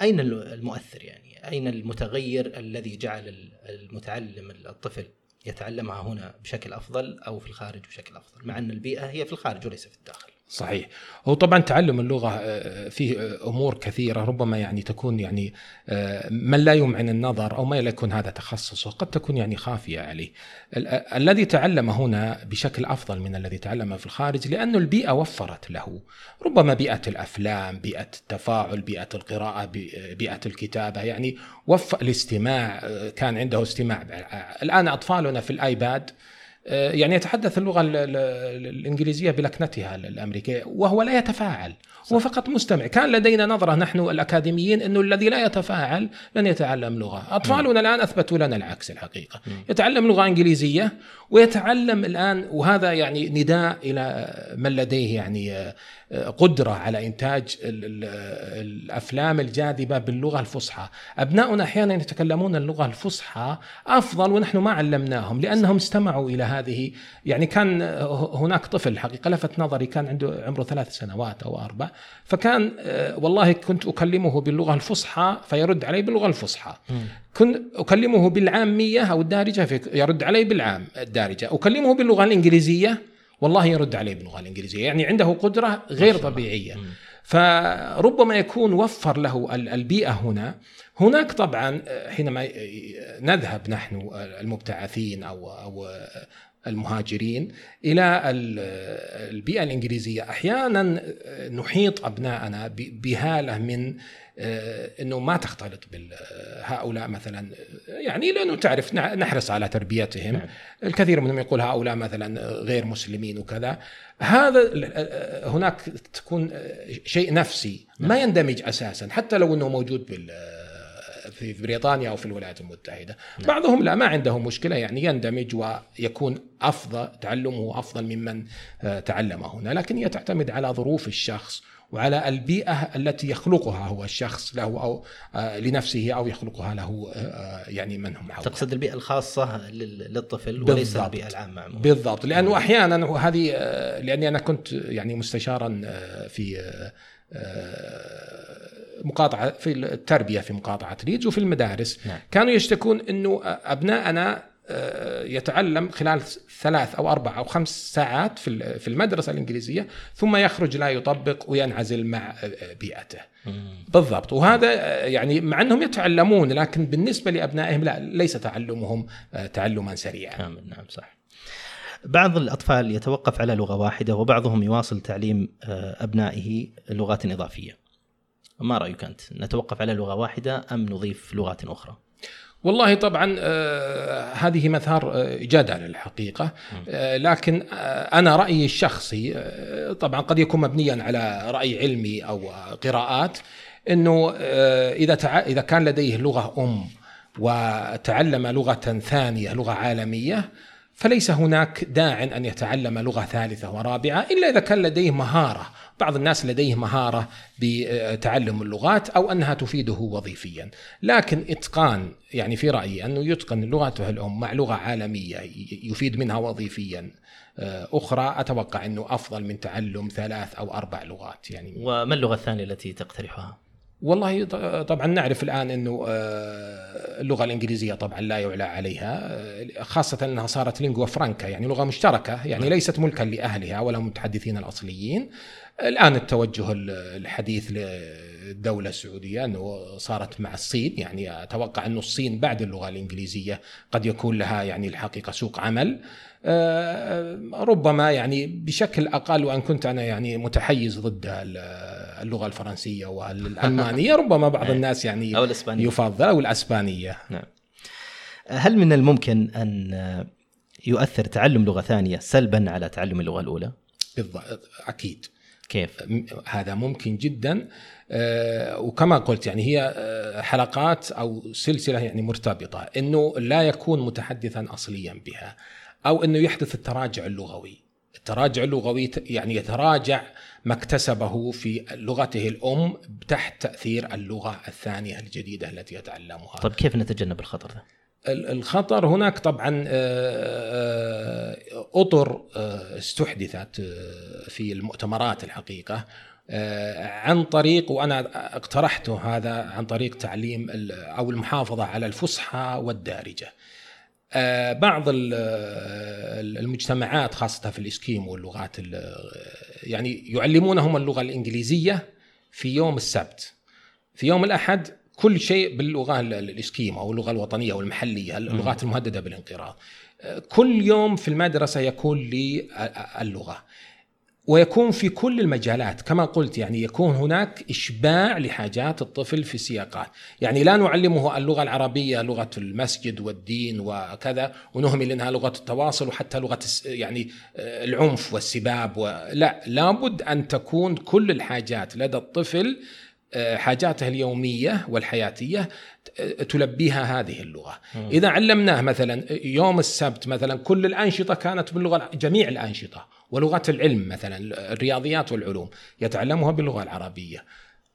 أين المؤثر يعني؟ أين المتغير الذي جعل المتعلم الطفل يتعلمها هنا بشكل أفضل أو في الخارج بشكل أفضل، مع أن البيئة هي في الخارج وليس في الداخل. صحيح. هو طبعا تعلم اللغة آه، فيه أمور كثيرة ربما يعني تكون يعني آه، من لا يمعن النظر أو ما لا يكون هذا تخصصه قد تكون يعني خافية عليه. الذي تعلم هنا بشكل أفضل من الذي تعلم في الخارج لأن البيئة وفرت له. ربما بيئة الأفلام بيئة التفاعل بيئة القراءة بيئة الكتابة يعني وف الاستماع آه، كان عنده استماع. الآن أطفالنا في الآيباد آه، يعني يتحدث اللغة الإنجليزية بلكنتها الأمريكية وهو لا يتفاعل صح. هو فقط مستمع. كان لدينا نظرة نحن الأكاديميين إنه الذي لا يتفاعل لن يتعلم لغة. أطفالنا الآن أثبتوا لنا العكس الحقيقة. يتعلم لغة إنجليزية ويتعلم الآن وهذا يعني نداء إلى من لديه يعني قدرة على إنتاج الأفلام الجاذبة باللغة الفصحى، أبناؤنا أحيانا يتكلمون اللغة الفصحى أفضل ونحن ما علمناهم لأنهم استمعوا إلى هذه. يعني كان هناك طفل حقيقة لفت نظري كان عنده عمره ثلاث سنوات أو أربع فكان والله كنت أكلمه باللغة الفصحى فيرد علي باللغة الفصحى. كنت أكلمه بالعامية أو الدارجة يرد علي بالعام الدارجة. أكلمه باللغة الإنجليزية والله يرد عليه باللغة الإنجليزية. يعني عنده قدرة غير طبيعية. فربما يكون وفر له البيئة هنا. هناك طبعا حينما نذهب نحن المبتعثين أو أو المهاجرين إلى البيئة الإنجليزية. أحيانا نحيط أبناءنا بهالة من آه، إنه ما تختلط بهؤلاء مثلا يعني لأنه تعرف نحرص على تربيتهم نعم. الكثير منهم يقول هؤلاء مثلا غير مسلمين وكذا هذا آه، هناك تكون شيء نفسي ما نعم. يندمج أساسا حتى لو إنه موجود بال في بريطانيا أو في الولايات المتحدة نعم. بعضهم لا ما عنده مشكلة يعني يندمج ويكون أفضل تعلمه أفضل ممن آه، تعلم هنا لكن هي تعتمد على ظروف الشخص وعلى البيئة التي يخلقها هو الشخص له أو آه، لنفسه أو يخلقها له آه، يعني من هم حوله تقصد البيئة الخاصة للطفل وليس البيئة العامة عموما. بالضبط لأنه أحيانا وهذه لأني أنا كنت يعني مستشارا في مقاطعة في التربية في مقاطعة ليدز وفي المدارس نعم. كانوا يشتكون إنه ابنائنا آه، يتعلم خلال ثلاث أو أربع أو خمس ساعات في في المدرسة الإنجليزية ثم يخرج لا يطبق وينعزل مع آه، بيئته. بالضبط وهذا آه، يعني مع أنهم يتعلمون لكن بالنسبة لأبنائهم لا ليس تعلمهم تعلما سريعا. نعم نعم صح. بعض الأطفال يتوقف على لغة واحدة وبعضهم يواصل تعليم أبنائه لغات إضافية. ما رأيك أنت؟ نتوقف على لغة واحدة أم نضيف لغات أخرى؟ والله طبعا آه هذه مثار آه جدل الحقيقة. آه لكن أنا رأيي الشخصي طبعا قد يكون مبنيا على رأي علمي أو قراءات إنه إذا تع... إذا كان لديه لغة أم وتعلم لغة ثانية لغة عالمية فليس هناك داع أن يتعلم لغة ثالثة ورابعة إلا إذا كان لديه مهارة بعض الناس لديه مهارة بتعلم اللغات أو أنها تفيده وظيفيا. لكن إتقان يعني في رأيي أنه يتقن لغته الأم مع لغة عالمية يفيد منها وظيفيا. آه، أخرى أتوقع أنه أفضل من تعلم ثلاث أو أربع لغات يعني. وما اللغة الثانية التي تقترحها؟ والله طبعا نعرف الآن إنه آه، اللغة الإنجليزية طبعا لا يعلى عليها آه، خاصة إنها صارت لينغوا فرانكا يعني لغة مشتركة يعني نعم. ليست ملكا لأهلها ولا المتحدثين الأصليين الآن التوجه الحديث للدولة السعودية إنه صارت مع الصين يعني أتوقع إنه الصين بعد اللغة الإنجليزية قد يكون لها يعني الحقيقة سوق عمل آه، ربما يعني بشكل أقل وإن كنت أنا يعني متحيز ضد اللغة الفرنسية [LAUGHS] والألمانية ربما بعض الناس يعني أو الإسبانية. يفضل أو الأسبانية. نعم. هل من الممكن أن يؤثر تعلم لغة ثانية سلبا على تعلم اللغة الأولى؟ بالضبط أكيد. كيف؟ هذا ممكن جدا. آه، وكما قلت يعني هي آه، حلقات أو سلسلة يعني مرتبطة. إنه لا يكون متحدثا اصليا بها أو إنه يحدث التراجع اللغوي. التراجع اللغوي يعني يتراجع ما اكتسبه في لغته الأم تحت تأثير اللغة الثانية الجديدة التي يتعلمها. طيب كيف نتجنب الخطر ده؟ الخطر هناك طبعا آه، آه، أطر آه، استحدثت في المؤتمرات الحقيقة عن طريق وأنا اقترحته هذا عن طريق تعليم أو المحافظة على الفصحى والدارجة. بعض المجتمعات خاصة في الإسكيم واللغات يعني يعلمونهم اللغة الإنجليزية في يوم السبت. في يوم الأحد كل شيء باللغة الإسكيم أو اللغة الوطنية أو المحلية اللغات المهددة بالانقراض. كل يوم في المدرسة يكون لي اللغة. ويكون في كل المجالات. كما قلت يعني يكون هناك إشباع لحاجات الطفل في سياقات يعني لا نعلمه اللغة العربية لغة المسجد والدين وكذا ونهمل إنها لغة التواصل وحتى لغة يعني العنف والسباب لا لابد أن تكون كل الحاجات لدى الطفل آه، حاجاته اليومية والحياتية تلبيها هذه اللغة. إذا علمناه مثلا يوم السبت مثلا كل الأنشطة كانت باللغة جميع الأنشطة. ولغه العلم مثلا الرياضيات والعلوم يتعلمها باللغة العربية.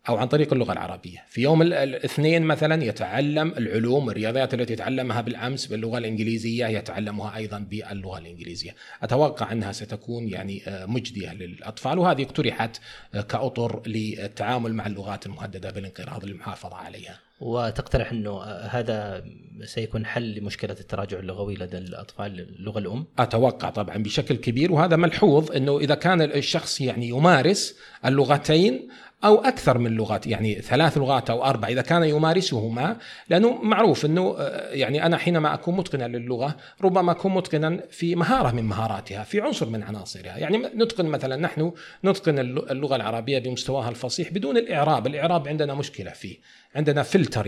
أو عن طريق اللغة العربية، في يوم الاثنين مثلا يتعلم العلوم الرياضيات التي تعلمها بالأمس باللغة الإنجليزية يتعلمها أيضا باللغة الإنجليزية، أتوقع أنها ستكون يعني آه، مجدية للأطفال وهذه اقترحت آه، كأطر للتعامل مع اللغات المهددة بالانقراض للمحافظه عليها. وتقترح إنه هذا سيكون حل لمشكلة التراجع اللغوي لدى الأطفال اللغة الأم؟ أتوقع طبعا بشكل كبير وهذا ملحوظ إنه إذا كان الشخص يعني يمارس اللغتين أو أكثر من لغات يعني ثلاث لغات أو أربع إذا كان يمارسهما لأنه معروف إنه آه، يعني أنا حينما أكون متقنا للغة ربما أكون متقنا في مهارة من مهاراتها في عنصر من عناصرها يعني نتقن مثلا نحن نتقن اللغة العربية بمستواها الفصيح بدون الإعراب الإعراب عندنا مشكلة فيه عندنا فلتر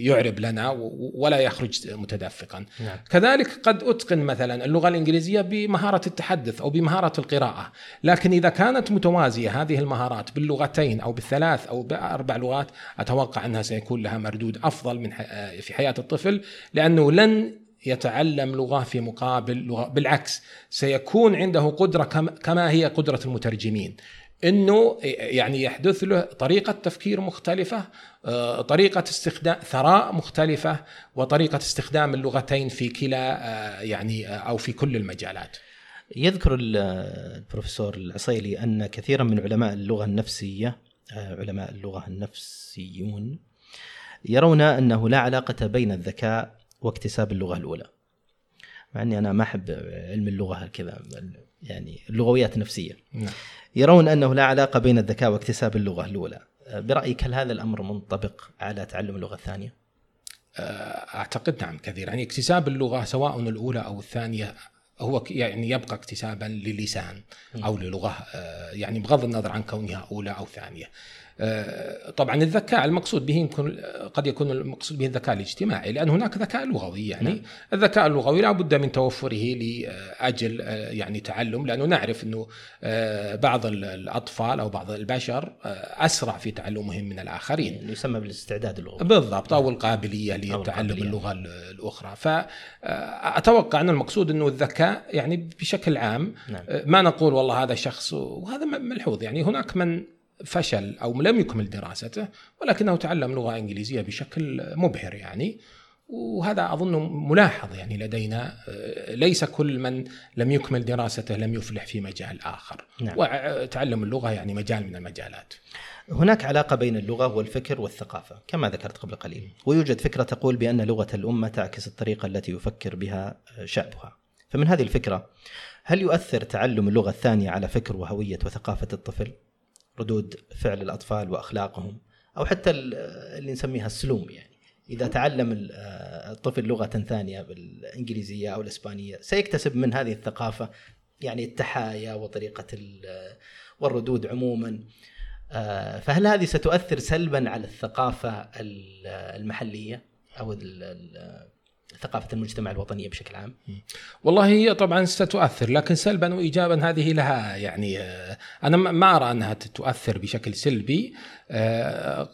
يعرب لنا ولا يخرج متدفقا. نعم. كذلك قد أتقن مثلا اللغة الإنجليزية بمهارة التحدث أو بمهارة القراءة. لكن إذا كانت متوازية هذه المهارات باللغتين أو بالثلاث أو بأربع لغات أتوقع أنها سيكون لها مردود أفضل من في حياة الطفل لأنه لن يتعلم لغة في مقابل لغة بالعكس سيكون عنده قدرة كما هي قدرة المترجمين. إنه يعني يحدث له طريقة تفكير مختلفة آه، طريقة استخدام ثراء مختلفة وطريقة استخدام اللغتين في كلا آه، يعني آه، أو في كل المجالات. يذكر البروفيسور العصيلي أن كثيرا من علماء اللغة النفسية علماء اللغة النفسيون يرون أنه لا علاقة بين الذكاء واكتساب اللغة الأولى. مع أني أنا ما أحب علم اللغة كذا يعني اللغويات النفسيه نعم. يرون أنه لا علاقة بين الذكاء واكتساب اللغة الأولى. برأيك هل هذا الأمر منطبق على تعلم اللغة الثانية؟ آه، أعتقد نعم كثير. يعني اكتساب اللغة سواء الأولى أو الثانية هو يعني يبقى اكتسابا للسان أو للغة. آه، يعني بغض النظر عن كونها أولى أو ثانية. آه، طبعا الذكاء المقصود به يمكن قد يكون المقصود به الذكاء الاجتماعي لأن هناك ذكاء لغوي يعني نعم. الذكاء اللغوي لا بد من توفره لأجل آه، يعني تعلم لأنه نعرف أنه آه، بعض ال- الأطفال أو بعض البشر أسرع في تعلمهم من الآخرين. يعني يسمى بالاستعداد اللغوي بالضبط أو القابلية لتعلم. اللغة ال- الأخرى فاتوقع أن المقصود أنه الذكاء يعني بشكل عام نعم ما نقول والله هذا شخص وهذا ملحوظ يعني هناك من فشل أو لم يكمل دراسته ولكنه تعلم لغة إنجليزية بشكل مبهر يعني. وهذا أظن ملاحظ يعني لدينا آه، ليس كل من لم يكمل دراسته لم يفلح في مجال آخر. نعم. وتعلم اللغة يعني مجال من المجالات. هناك علاقة بين اللغة والفكر والثقافة كما ذكرت قبل قليل. ويوجد فكرة تقول بأن لغة الأمة تعكس الطريقة التي يفكر بها شعبها فمن هذه الفكرة هل يؤثر تعلم اللغة الثانية على فكر وهوية وثقافة الطفل؟ ردود فعل الأطفال وأخلاقهم أو حتى ال- اللي نسميها السلوم يعني. إذا تعلم ال- الطفل لغة ثانية بالإنجليزية أو الإسبانية سيكتسب من هذه الثقافة يعني التحايا وطريقة ال- والردود عموما. آه، فهل هذه ستؤثر سلبا على الثقافة ال- المحلية ثقافة المجتمع الوطنية بشكل عام؟ والله هي طبعا ستؤثر لكن سلبا وايجابا هذه لها يعني آه، أنا ما- أرى أنها تؤثر بشكل سلبي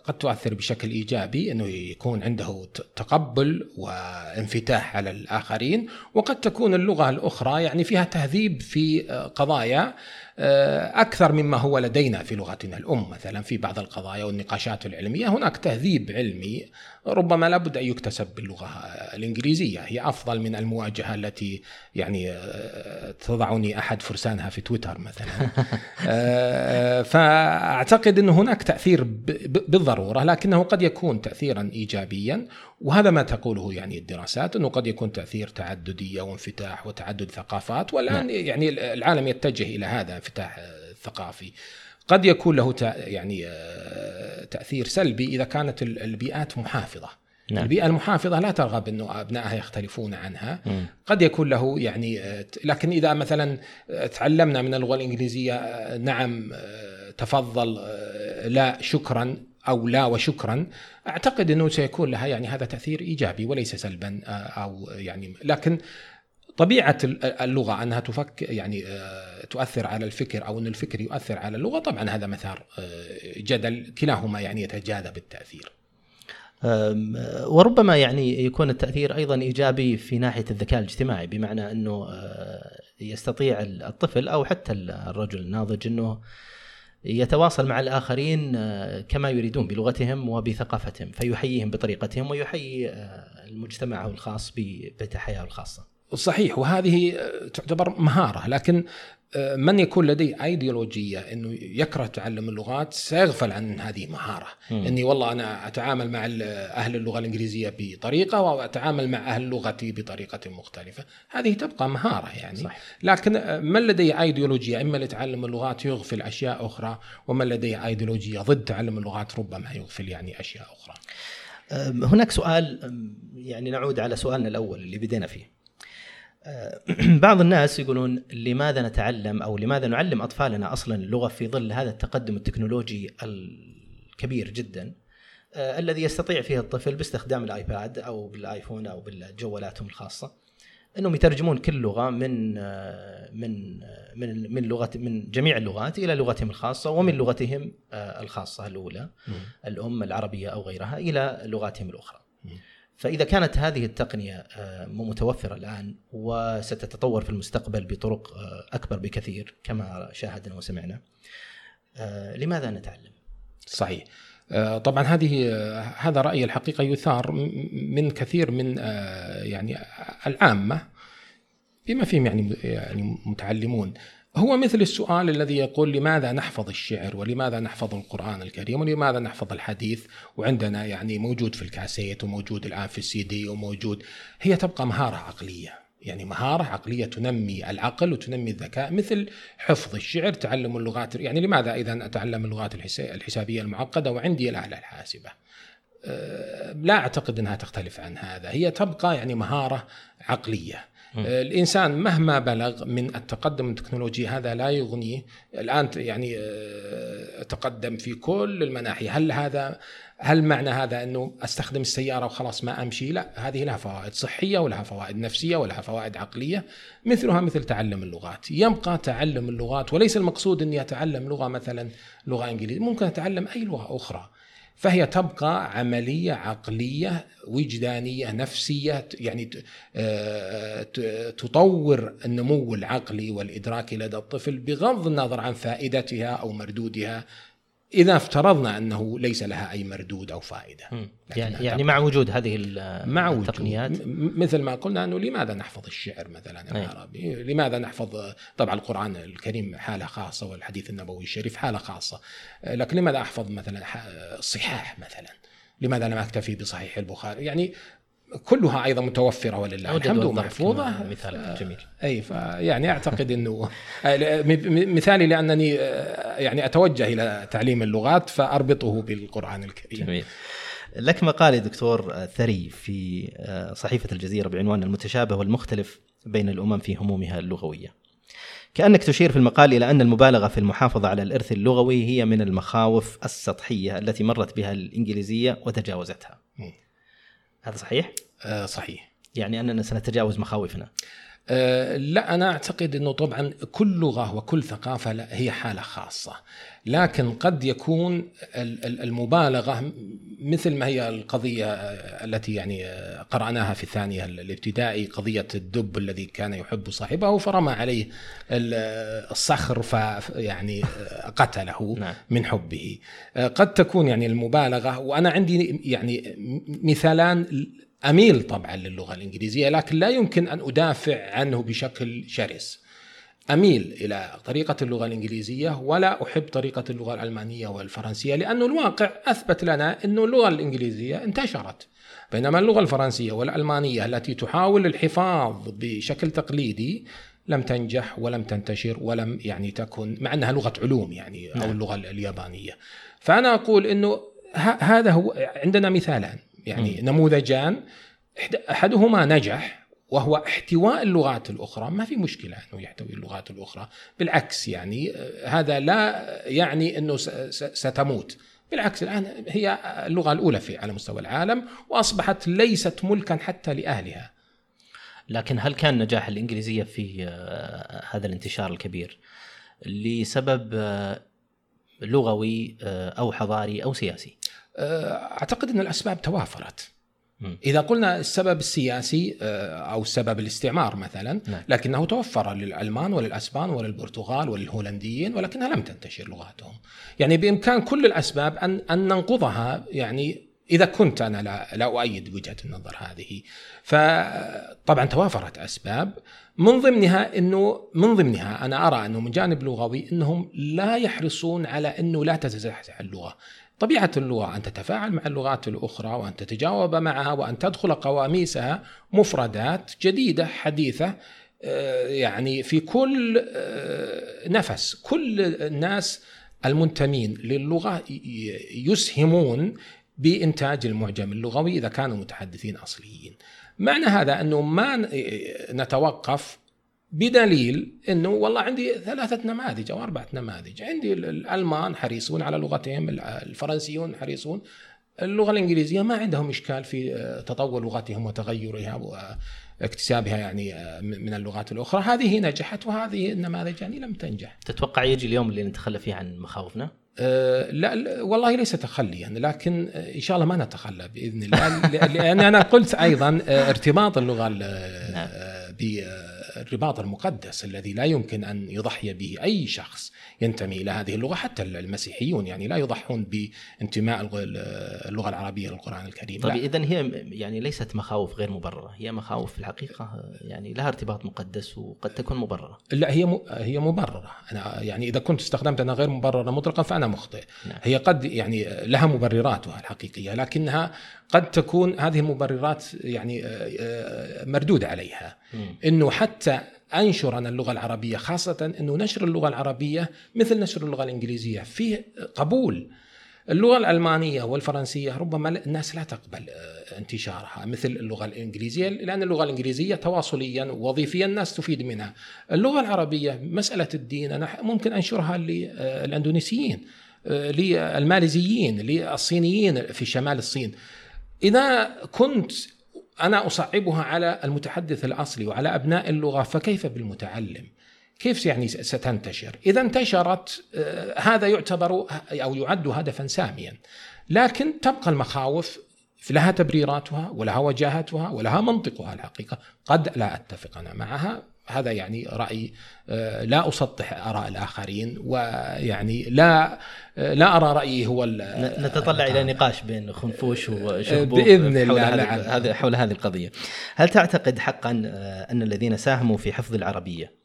قد تؤثر بشكل إيجابي أنه يكون عنده تقبل وانفتاح على الآخرين وقد تكون اللغة الأخرى يعني فيها تهذيب في آه، قضايا آه، أكثر مما هو لدينا في لغتنا الأم مثلا في بعض القضايا والنقاشات العلمية هناك تهذيب علمي ربما لابد أن يكتسب باللغة آه، الإنجليزية هي أفضل من المواجهة التي يعني آه، تضعني أحد فرسانها في تويتر مثلا. [LAUGHS] آه، فأعتقد أن هناك تأثير بالضرورة لكنه قد يكون تاثيرا ايجابيا وهذا ما تقوله يعني الدراسات إنه قد يكون تأثير تعدديه وانفتاح وتعدد ثقافات والآن يعني العالم يتجه إلى هذا انفتاح ثقافي. قد يكون له يعني آه، تأثير سلبي إذا كانت ال- البيئات محافظة. نعم. البيئة المحافظة لا ترغب إنه أبنائها يختلفون عنها. قد يكون له يعني آه، لكن إذا مثلا آه، تعلمنا من اللغة الإنجليزية آه، نعم تفضل آه، لا شكرا أو لا وشكرا أعتقد إنه سيكون لها يعني هذا تأثير إيجابي وليس سلبا آه، أو يعني لكن طبيعة ال- اللغة أنها تفكر يعني آه، تؤثر على الفكر أو إن الفكر يؤثر على اللغة طبعا هذا مثار آه، جدل كلاهما يعني يتجاذب التأثير. وربما يعني يكون التأثير أيضا إيجابي في ناحية الذكاء الاجتماعي بمعنى آه، يستطيع الطفل أو حتى الرجل الناضج أنه يتواصل مع الآخرين آه، كما يريدون بلغتهم وبثقافتهم فيحييهم بطريقتهم ويحيي آه، المجتمع الخاص بتحياه الخاصة. صحيح وهذه تعتبر مهارة لكن من يكون لديه ايديولوجيه إنه يكره تعلم اللغات سيغفل عن هذه مهارة. مم. إني والله أنا أتعامل مع أهل اللغة الإنجليزية بطريقة وأتعامل مع أهل لغتي بطريقة مختلفة. هذه تبقى مهارة يعني. صح. لكن آه، من لديه ايديولوجيه إما لتعلم اللغات يغفل أشياء أخرى ومن لديه ايديولوجيه ضد تعلم اللغات ربما يغفل يعني أشياء أخرى. هناك سؤال يعني نعود على سؤالنا الأول اللي بدينا فيه. أه، [CLEARS THROAT] بعض الناس يقولون لماذا نتعلم أو لماذا نعلم أطفالنا أصلا اللغة في ظل هذا التقدم التكنولوجي الكبير جدا؟ أه، الذي يستطيع فيه الطفل باستخدام الآيباد أو بالآيفون أو بالجوالاتهم الخاصة إنهم يترجمون كل لغة من آه، من آه، من من لغة من جميع اللغات إلى لغتهم الخاصة ومن لغتهم آه، الخاصة الأولى الأم العربية أو غيرها إلى لغاتهم الأخرى. فإذا كانت هذه التقنية آه، متوفرة الآن وستتطور في المستقبل بطرق آه، أكبر بكثير كما شاهدنا وسمعنا آه، لماذا نتعلم؟ صحيح طبعا هذه هذا رايي الحقيقة يثار من كثير من يعني العامة بما فيهم يعني يعني متعلمون هو مثل السؤال الذي يقول لماذا نحفظ الشعر؟ ولماذا نحفظ القرآن الكريم؟ ولماذا نحفظ الحديث؟ وعندنا يعني موجود في الكاسيت وموجود الآن في السي دي وموجود. هي تبقى مهارة عقلية. يعني مهارة عقلية تنمي العقل وتنمي الذكاء مثل حفظ الشعر تعلم اللغات. يعني لماذا إذا أتعلم اللغات الحسابية المعقدة وعندي الآلة الحاسبة؟ أه، لا أعتقد أنها تختلف عن هذا. هي تبقى يعني مهارة عقلية. الإنسان مهما بلغ من التقدم التكنولوجي هذا لا يغنيه الآن يعني أه، تقدم في كل المناحي هل هذا هل معنى هذا أنه أستخدم السيارة وخلاص ما أمشي؟ لا، هذه لها فوائد صحية ولها فوائد نفسية ولها فوائد عقلية مثلها مثل تعلم اللغات، يبقى تعلم اللغات وليس المقصود اني اتعلم لغة مثلا لغة إنجليزية، ممكن أتعلم أي لغة أخرى. فهي تبقى عملية عقلية وجدانية نفسية يعني آه، تطور النمو العقلي والإدراكي لدى الطفل بغض النظر عن فائدتها أو مردودها. إذا افترضنا أنه ليس لها أي مردود أو فائدة يعني يعني مع وجود هذه مع التقنيات مثل ما قلنا أنه لماذا نحفظ الشعر مثلا العربي؟ لماذا نحفظ طبعا القرآن الكريم حالة خاصة والحديث النبوي الشريف حالة خاصة لكن لماذا أحفظ مثلا الصحاح مثلا؟ لماذا لم أكتفي بصحيح البخاري؟ يعني كلها أيضا متوفرة ولله الحمد ومحفوظه مثال جميل. أي فيعني أعتقد إنه مثالي لأنني يعني أتوجه إلى تعليم اللغات فأربطه بالقرآن الكريم. جميل. لك مقال دكتور ثري في صحيفة الجزيرة بعنوان المتشابه والمختلف بين الأمم في همومها اللغوية. كأنك تشير في المقال إلى أن المبالغة في المحافظة على الإرث اللغوي هي من المخاوف السطحية التي مرت بها الإنجليزية وتجاوزتها. هذا صحيح؟ آه صحيح يعني أننا سنتجاوز مخاوفنا لا أنا أعتقد إنه طبعا كل لغة وكل ثقافة هي حالة خاصة لكن قد يكون المبالغة مثل ما هي القضية التي يعني قرأناها في الثانية الابتدائي قضية الدب الذي كان يحب صاحبه فرمى عليه الصخر فيعني قتله [LAUGHS] نعم. من حبه قد تكون يعني المبالغة وأنا عندي يعني مثالان أميل طبعا للغة الإنجليزية لكن لا يمكن أن أدافع عنه بشكل شرس. أميل إلى طريقة اللغة الإنجليزية ولا أحب طريقة اللغة الألمانية والفرنسية لأنه الواقع أثبت لنا انه اللغة الإنجليزية انتشرت. بينما اللغة الفرنسية والألمانية التي تحاول الحفاظ بشكل تقليدي لم تنجح ولم تنتشر ولم يعني تكن مع أنها لغة علوم يعني أو نعم. اللغة اليابانية. فأنا أقول إنه هذا هو عندنا مثالان. يعني م. نموذجان أحدهما نجح وهو احتواء اللغات الأخرى ما في مشكلة أنه يحتوي اللغات الأخرى بالعكس يعني آه، هذا لا يعني أنه ستموت بالعكس الآن هي اللغة الأولى في على مستوى العالم وأصبحت ليست ملكا حتى لأهلها لكن هل كان نجاح الإنجليزية في آه، هذا الانتشار الكبير لسبب آه، لغوي أو حضاري أو سياسي؟ أعتقد إن الأسباب توافرت. إذا قلنا السبب السياسي آه، أو السبب الاستعمار مثلا نعم. لكنه توفر للألمان وللأسبان وللبرتغال وللهولنديين ولكنها لم تنتشر لغاتهم. يعني بإمكان كل الأسباب أن أن ننقضها يعني إذا كنت أنا لا, لا أؤيد وجهه النظر هذه. فطبعا توافرت أسباب من ضمنها إنه من ضمنها أنا أرى إنه من جانب لغوي إنهم لا يحرصون على إنه لا تتزحزح اللغة. طبيعة اللغة أن تتفاعل مع اللغات الأخرى وأن تتجاوب معها وأن تدخل قواميسها مفردات جديدة حديثة آه، يعني في كل آه، نفس. كل الناس المنتمين للغة يسهمون بإنتاج المعجم اللغوي إذا كانوا متحدثين أصليين. معنى هذا أنه ما نتوقف بدليل إنه والله عندي ثلاثة نماذج أو أربعة نماذج، عندي الألمان حريصون على لغتهم، الفرنسيون حريصون، اللغة الإنجليزية ما عندهم إشكال في آه، تطور لغتهم وتغيرها واكتسابها يعني آه، من اللغات الأخرى، هذه نجحت وهذه النماذج يعني لم تنجح. تتوقع يجي اليوم اللي نتخلى فيه عن مخاوفنا؟ أه لا والله ليس تخليا لكن إن شاء الله ما نتخلى بإذن الله [LAUGHS] لأن أنا قلت أيضا ارتباط اللغة نعم. ب الرباط المقدس الذي لا يمكن أن يضحي به أي شخص ينتمي إلى هذه اللغة حتى المسيحيون يعني لا يضحون بانتماء اللغة العربية للقرآن الكريم طيب اذا هي يعني ليست مخاوف غير مبررة هي مخاوف في الحقيقة يعني لها ارتباط مقدس وقد تكون مبررة. لا هي هي مبررة. أنا يعني إذا كنت استخدمت أنها غير مبررة مطلقا فأنا مخطئ. نعم. هي قد يعني لها مبرراتها الحقيقية لكنها قد تكون هذه المبررات يعني آه، آه، مردود عليها. إنه حتى انشر أنا اللغة العربية خاصة إنه نشر اللغة العربية مثل نشر اللغة الإنجليزية فيه قبول اللغة الألمانية والفرنسية ربما الناس لا تقبل آه، انتشارها مثل اللغة الإنجليزية لأن اللغة الإنجليزية تواصليا ووظيفيا الناس تفيد منها. اللغة العربية مسألة الدين أنا ممكن أنشرها للاندونيسيين للماليزيين للصينيين في شمال الصين. إذا كنت أنا أصعبها على المتحدث الأصلي وعلى أبناء اللغة فكيف بالمتعلم؟ كيف يعني ستنتشر؟ إذا انتشرت آه، هذا يعتبر أو يعد هدفا ساميا. لكن تبقى المخاوف لها تبريراتها ولها وجاهتها ولها منطقها الحقيقة، قد لا أتفق أنا معها هذا يعني رأي آه، لا أسطح آراء الآخرين ويعني لا آه، لا أرى رأيي هو نتطلع إلى نقاش بين خنفوش وشربوف بإذن الله حول هذه حول هذه القضية. هل تعتقد حقا آه، أن الذين ساهموا في حفظ العربية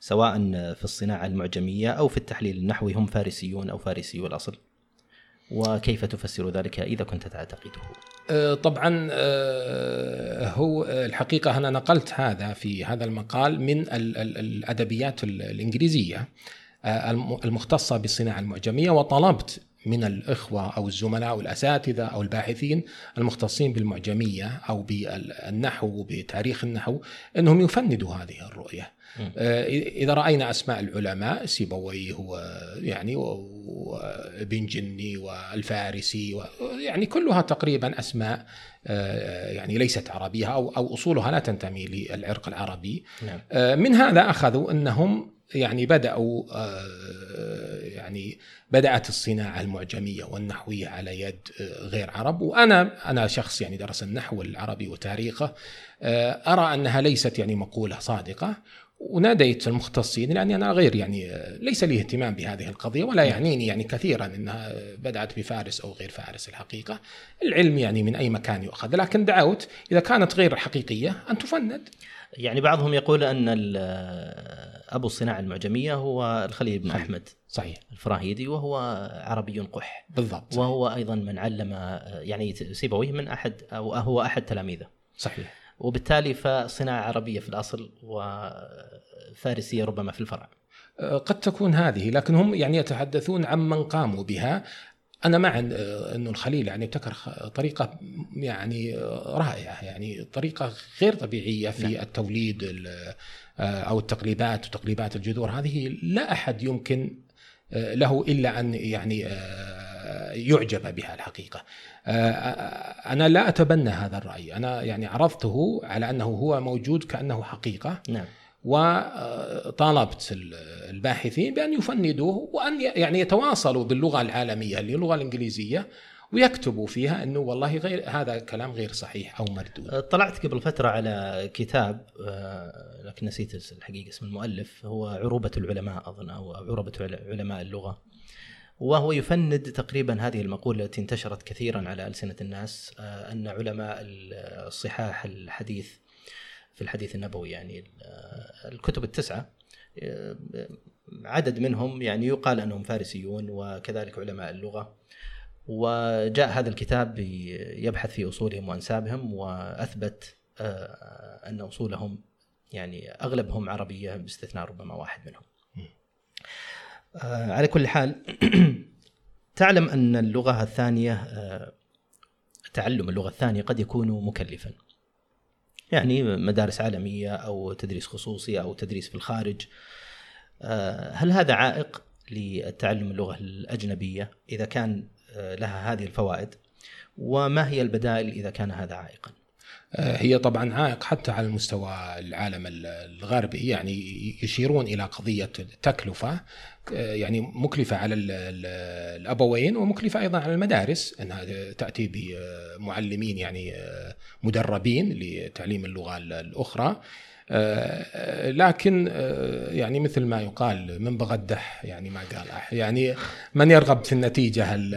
سواء في الصناعة المعجمية أو في التحليل النحوي هم فارسيون أو فارسيو الأصل؟ وكيف تفسر ذلك إذا كنت تعتقده؟ آه، طبعا آه، هو الحقيقة أنا نقلت هذا في هذا المقال من الأدبيات الإنجليزية آه، المختصة بالصناعة المعجمية وطلبت من الإخوة أو الزملاء أو الأساتذة أو الباحثين المختصين بالمعجمية أو بالنحو وبتاريخ النحو إنهم يفندوا هذه الرؤية. آه، إذا رأينا أسماء العلماء سيبويه هو يعني وابن جني والفارسي يعني كلها تقريبا أسماء آه، يعني ليست عربية أو أو أصولها لا تنتمي للعرق العربي. نعم. آه، من هذا أخذوا أنهم يعني بدأوا يعني بدأت الصناعة المعجمية والنحوية على يد غير عرب وأنا أنا شخص يعني درس النحو العربي وتاريخه أرى أنها ليست يعني مقولة صادقة وناديت المختصين لأني أنا غير يعني ليس لي اهتمام بهذه القضية ولا. يعنيني يعني كثيرا إنها بدأت بفارس أو غير فارس الحقيقة، العلم يعني من أي مكان يؤخذ، لكن دعوت إذا كانت غير حقيقية أن تفند. يعني بعضهم يقول أن أبو الصناعه المعجمية هو الخليل بن أحمد. صحيح. الفراهيدي وهو عربي قح. بالضبط. صحيح. وهو أيضا من علم يعني سيبويه من أحد أو هو أحد تلاميذه. صحيح. وبالتالي فصناعة عربية في الأصل وفارسية ربما في الفرع. أه، قد تكون هذه لكن هم يعني يتحدثون عمن قاموا بها. أنا مع أه، انه الخليل يعني ابتكر طريقة يعني رائعة يعني طريقة غير طبيعية في نعم. التوليد أه، أو التقليبات وتقليبات الجذور. هذه لا أحد يمكن له إلا أن يعني يعجب بها الحقيقة. آه، أنا لا أتبنى هذا الرأي، أنا يعني عرضته على أنه هو موجود كأنه حقيقة. نعم. وطالبت الباحثين بأن يفندوه وأن يعني يتواصلوا باللغة العالمية اللي اللغة الإنجليزية ويكتبوا فيها إنه والله غير هذا كلام غير صحيح أو مردود. آه، طلعت قبل فترة على كتاب آه، لكن نسيت الحقيقة اسم المؤلف هو عروبة العلماء أظن أو عروبة علماء اللغة. وهو يفند تقريبا هذه المقولة التي انتشرت كثيرا على ألسنة الناس آه، أن علماء الصحاح الحديث في الحديث النبوي يعني آه، الكتب التسعة آه، عدد منهم يعني يقال أنهم فارسيون وكذلك علماء اللغة. وجاء هذا الكتاب يبحث في أصولهم وأنسابهم وأثبت أن أصولهم يعني أغلبهم عربية باستثناء ربما واحد منهم. آه، على كل حال [CLEARS THROAT] تعلم أن اللغة الثانية آه، تعلم اللغة الثانية قد يكون مكلفا. يعني مدارس عالمية أو تدريس خصوصي أو تدريس في الخارج. آه، هل هذا عائق للتعلم اللغة الأجنبية إذا كان لها هذه الفوائد؟ وما هي البدائل إذا كان هذا عائقا؟ هي طبعا عائق حتى على المستوى العالم الغربي. يعني يشيرون إلى قضية التكلفه يعني مكلفة على الأبوين ومكلفة أيضا على المدارس إنها تأتي بمعلمين يعني آه، مدربين لتعليم اللغة الأخرى. آه، لكن آه، يعني مثل ما يقال من بغى الدح يعني ما قال أح يعني من يرغب في النتيجة ال-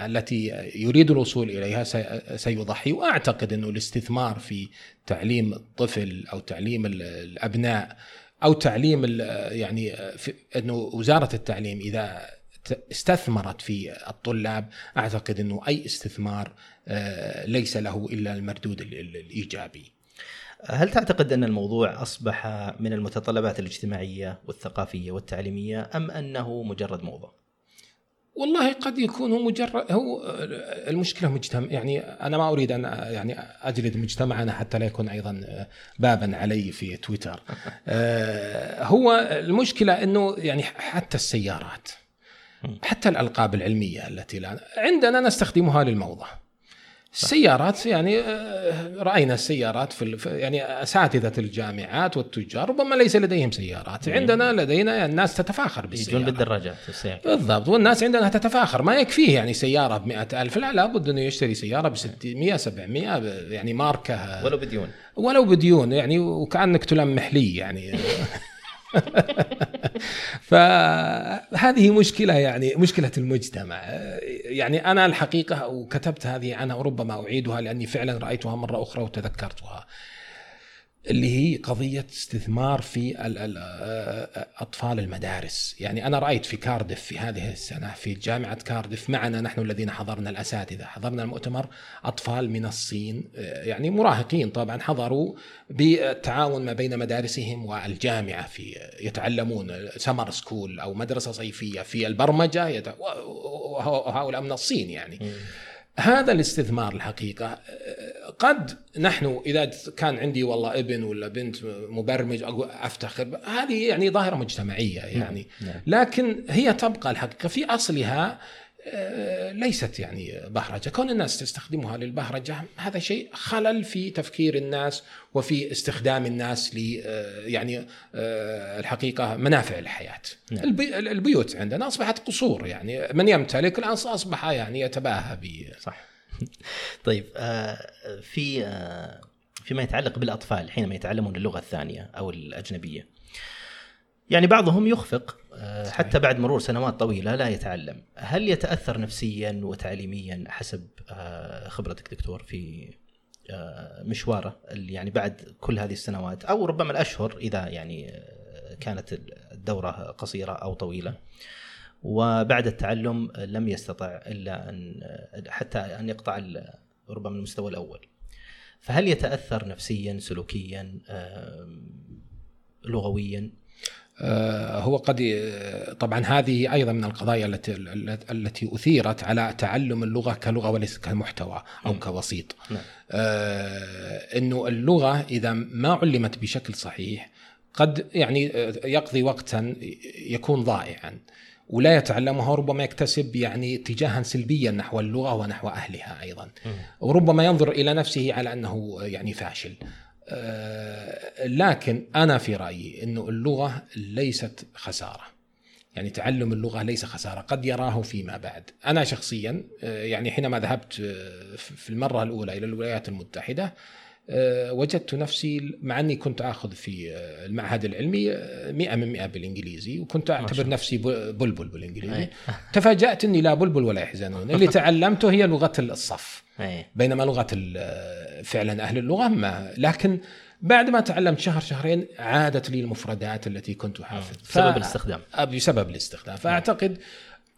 التي يريد الوصول إليها سي- سيضحي. وأعتقد أنه الاستثمار في تعليم الطفل أو تعليم ال- الأبناء أو تعليم يعني في أنه وزارة التعليم إذا ت- استثمرت في الطلاب أعتقد أنه أي استثمار آه، ليس له إلا المردود ال- ال- الإيجابي هل تعتقد أن الموضوع أصبح من المتطلبات الاجتماعية والثقافية والتعليمية أم أنه مجرد موضة؟ والله قد يكون هو مجرد هو المشكلة مجتمع يعني أنا ما أريد أن يعني أجلد مجتمعنا حتى لا يكون أيضا بابا علي في تويتر. آه، هو المشكلة إنه يعني حتى السيارات حتى الألقاب العلمية التي لا عندنا نستخدمها للموضة. السيارات يعني آه، رأينا السيارات في يعني أساتذة الجامعات والتجار ربما ليس لديهم سيارات، عندنا لدينا الناس تتفاخر بالسيارات. يجون بالدراجات والسياكل بالضبط. والناس عندنا تتفاخر. ما يكفيه يعني سيارة ب ألف لا لابد أنه يشتري سيارة ب 600 700 ب- يعني ماركة. ولو بديون. ولو بديون يعني وكأنك تلمح لي يعني. [LAUGHS] [LAUGHS] فهذه مشكلة يعني مشكلة المجتمع. يعني أنا الحقيقة وكتبت هذه عنها وربما أعيدها لأني فعلا رأيتها مرة أخرى وتذكرتها. اللي هي قضية استثمار في ال- ال- أطفال المدارس. يعني أنا رأيت في كاردف في هذه السنة في جامعة كاردف معنا نحن الذين حضرنا الأساتذة حضرنا المؤتمر أطفال من الصين يعني مراهقين طبعا حضروا بالتعاون ما بين مدارسهم والجامعة في يتعلمون سمر سكول أو مدرسة صيفية في البرمجة وهؤلاء من الصين يعني. هذا الاستثمار الحقيقة قد نحن إذا كان عندي والله ابن ولا بنت مبرمج أفتخر هذه يعني ظاهرة مجتمعية يعني نعم. لكن هي تبقى الحقيقة في أصلها ليست يعني بهرجة. كون الناس تستخدمها للبهرجة هذا شيء خلل في تفكير الناس وفي استخدام الناس ل آه، يعني آه، الحقيقة منافع الحياة. نعم. البي- البيوت عندنا أصبحت قصور يعني. من يمتلك الآن أصبح يعني يتباهى ب صح. [LAUGHS] طيب آه، في آه، فيما يتعلق بالأطفال حينما يتعلمون اللغة الثانية أو الأجنبية يعني بعضهم يخفق آه، حتى بعد مرور سنوات طويلة لا يتعلم هل يتأثر نفسيا وتعليميا حسب آه، خبرتك دكتور في آه، مشواره اللي يعني بعد كل هذه السنوات أو ربما الأشهر إذا يعني آه، كانت الدورة قصيرة أو طويلة وبعد التعلم لم يستطع إلا أن حتى أن يقطع ربما المستوى الأول. فهل يتأثر نفسيا سلوكيا لغويا؟ آه، هو قد طبعا هذه أيضا من القضايا التي التي أثيرت على تعلم اللغة كلغة وليس كمحتوى أو مم. كوسيط. نعم. آه، إنه اللغة إذا ما علمت بشكل صحيح قد يعني آه، يقضي وقتا يكون ضائعا ولا يتعلمها ربما يكتسب يعني اتجاها سلبيا نحو اللغة ونحو أهلها أيضا. وربما ينظر إلى نفسه على أنه يعني فاشل. آه، لكن أنا في رأيي إنه اللغة ليست خسارة. يعني تعلم اللغة ليس خسارة، قد يراه فيما بعد. أنا شخصيا آه، يعني حينما ذهبت آه، في المرة الأولى إلى الولايات المتحدة وجدت نفسي مع أني كنت آخذ في آه، المعهد العلمي آه، 100 من 100 بالإنجليزي وكنت أعتبر. نفسي بلبل بالإنجليزي. [LAUGHS] تفاجأت أني لا بلبل ولا يحزنون. [LAUGHS] اللي تعلمته هي لغة الصف. بينما لغة فعلا أهل اللغة ما. لكن بعد ما تعلمت شهر شهرين عادت لي المفردات التي كنت أحافظ. بسبب الاستخدام. بسبب الاستخدام. فأعتقد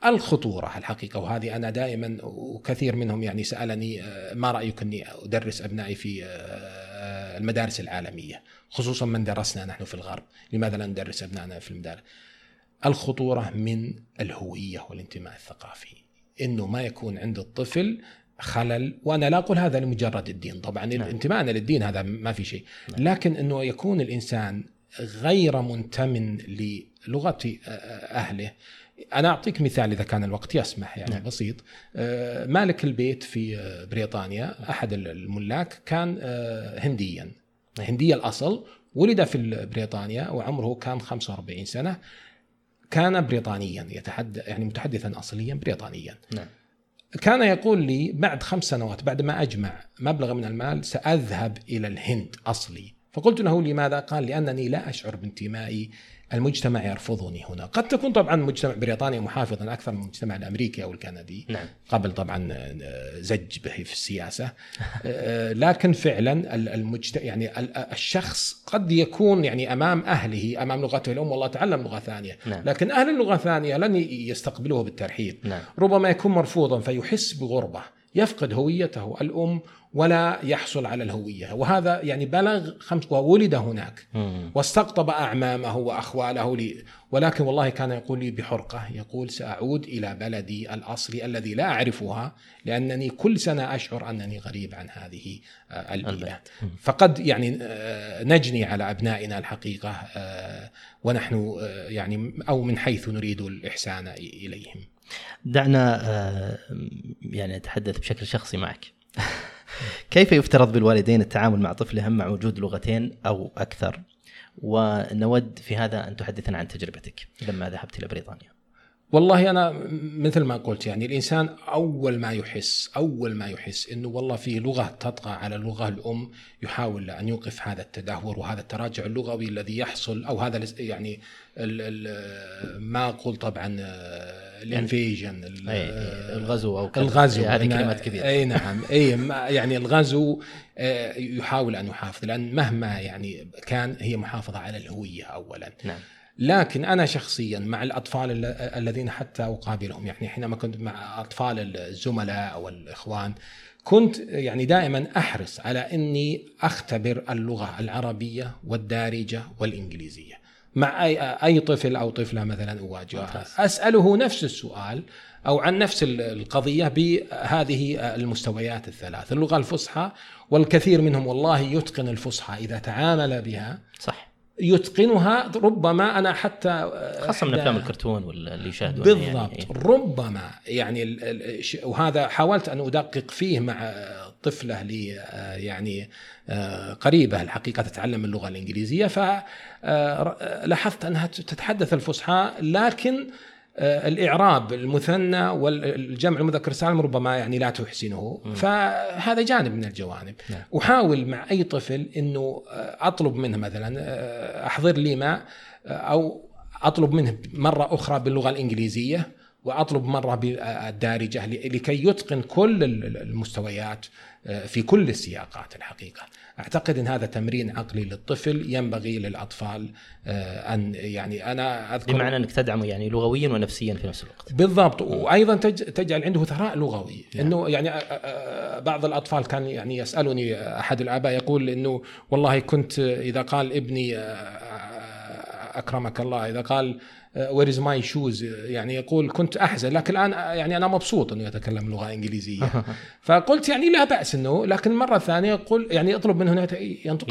الخطورة الحقيقة وهذه أنا دائما وكثير منهم يعني سألني آه، ما رأيك أني أدرس أبنائي في آه، المدارس العالمية؟ خصوصا من درسنا نحن في الغرب لماذا لا ندرس أبنائنا في المدارس؟ الخطورة من الهوية والانتماء الثقافي إنه ما يكون عند الطفل خلل وأنا لا أقول هذا لمجرد الدين طبعا نعم. انتمائنا للدين هذا ما في شيء لكن إنه يكون الإنسان غير منتمن للغة أهله أنا أعطيك مثال إذا كان الوقت يسمح يعني نعم. بسيط. آه، مالك البيت في بريطانيا أحد الملاك كان آه، هنديا. هندي الأصل ولد في بريطانيا وعمره كان 45 سنة. كان بريطانيا يتحدث يعني متحدثا اصليا بريطانيا. نعم. كان يقول لي بعد خمس سنوات بعد ما أجمع مبلغ من المال سأذهب إلى الهند أصلي. فقلت له لماذا؟ قال لأنني لا أشعر بانتمائي المجتمع يرفضني هنا قد تكون طبعا مجتمع بريطانيا محافظا أكثر من المجتمع الأمريكي أو الكندي نعم. قبل طبعا زج به في السياسة [LAUGHS] لكن فعلا المجتمع يعني الشخص قد يكون يعني أمام أهله أمام لغته الأم والله تعلم لغة ثانية نعم. لكن أهل اللغة الثانية لن يستقبلوه بالترحيب نعم. ربما يكون مرفوضا فيحس بغربة يفقد هويته الأم ولا يحصل على الهوية. وهذا يعني بلغ خمس وولد هناك. واستقطب أعمامه وأخواله لي. ولكن والله كان يقول لي بحرقة. يقول سأعود إلى بلدي الأصلي الذي لا أعرفها لأنني كل سنة أشعر أنني غريب عن هذه آه، البيئة. فقد يعني آه، نجني على أبنائنا الحقيقة آه، ونحن يعني أو من حيث نريد الإحسان إليهم. دعنا يعني أتحدث بشكل شخصي معك. [LAUGHS] كيف يفترض بالوالدين التعامل مع طفلهم مع وجود لغتين أو أكثر؟ ونود في هذا أن تحدثنا عن تجربتك لما ذهبت إلى بريطانيا. والله أنا مثل ما قلت يعني الإنسان أول ما يحس أول ما يحس إنه والله في لغة تطغى على اللغة الأم يحاول أن يوقف هذا التدهور وهذا التراجع اللغوي الذي يحصل أو هذا يعني ال ال ما أقول طبعا الإنفيجن الغزو أو الغزو هذه كلمات كثيرة. أي نعم. أي يعني الغزو آه، يحاول أن يحافظ لأن مهما يعني كان هي محافظة على الهوية اولا. نعم. لكن أنا شخصيا مع الأطفال الذين حتى أقابلهم يعني حينما كنت مع أطفال الزملاء أو الإخوان كنت يعني دائما أحرص على إني أختبر اللغة العربية والدارجة والإنجليزية. مع اي أي طفل أو طفلة مثلا اواجهه أسأله نفس السؤال أو عن نفس القضية بهذه المستويات الثلاث اللغة الفصحى والكثير منهم والله يتقن الفصحى إذا تعامل بها. صح. يتقنها ربما أنا حتى خاصة من أفلام الكرتون واللي يشاهدون بالضبط يعني. ربما يعني وهذا حاولت أن أدقق فيه مع طفلة لي يعني قريبة الحقيقة تتعلم اللغة الإنجليزية فلاحظت أنها تتحدث الفصحى لكن آه، الإعراب المثنى والجمع المذكر السالم ربما يعني لا تحسنه. فهذا جانب من الجوانب. نعم. أحاول مع أي طفل إنه آه، أطلب منه مثلا آه، أحضر لي ماء أو أطلب منه مرة أخرى باللغة الإنجليزية. وأطلب مرة بالدارجه لكي يتقن كل المستويات في كل السياقات الحقيقة. أعتقد إن هذا تمرين عقلي للطفل ينبغي للأطفال آه، أن يعني أنا أذكر بمعنى أنك تدعمه يعني لغويا ونفسيا في نفس الوقت. بالضبط. وأيضا تجعل عنده ثراء لغوي. نعم. إنه يعني آه، آه، بعض الأطفال كان يعني يسألني أحد الآباء يقول إنه والله كنت إذا قال ابني أكرمك الله إذا قال where is my shoes يعني يقول كنت أحزن لكن الآن يعني أنا مبسوط إنه يتكلم لغة إنجليزية. [LAUGHS] فقلت يعني لا بأس إنه لكن المره الثانية يقول يعني اطلب منه ينطق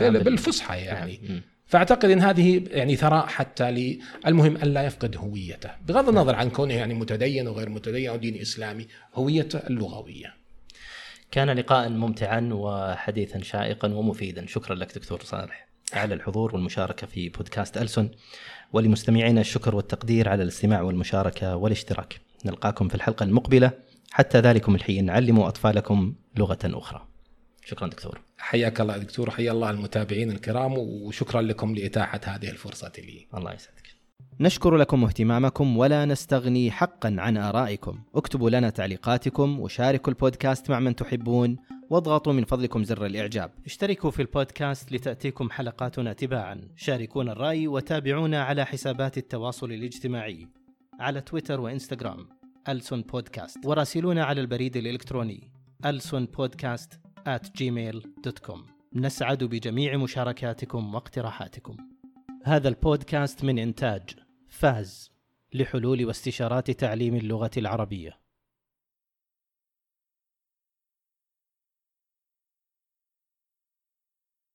بالفصحى يعني. نعم. فأعتقد إن هذه يعني ثراء حتى لي. المهم أن لا يفقد هويته. بغض النظر عن كونه يعني متدين وغير متدين أو دين إسلامي هويته اللغوية. كان لقاء ممتعا وحديثا شائقا ومفيدا. شكرا لك دكتور صالح على الحضور والمشاركة في بودكاست ألسن. ولمستمعينا الشكر والتقدير على الاستماع والمشاركة والاشتراك. نلقاكم في الحلقة المقبلة. حتى ذلكم الحين علموا أطفالكم لغة أخرى. شكرا دكتور. حياك الله دكتور. حيا الله المتابعين الكرام وشكرا لكم لإتاحة هذه الفرصة لي. الله يسعدك. نشكر لكم اهتمامكم ولا نستغني حقا عن آرائكم. اكتبوا لنا تعليقاتكم وشاركوا البودكاست مع من تحبون. واضغطوا من فضلكم زر الإعجاب. اشتركوا في البودكاست لتأتيكم حلقاتنا تباعا. شاركونا الرأي وتابعونا على حسابات التواصل الاجتماعي على تويتر وإنستغرام. ألسون بودكاست. وراسلونا على البريد الإلكتروني. ألسون بودكاست at gmail.com نسعد بجميع مشاركاتكم واقتراحاتكم. هذا البودكاست من إنتاج فاز لحلول واستشارات تعليم اللغة العربية.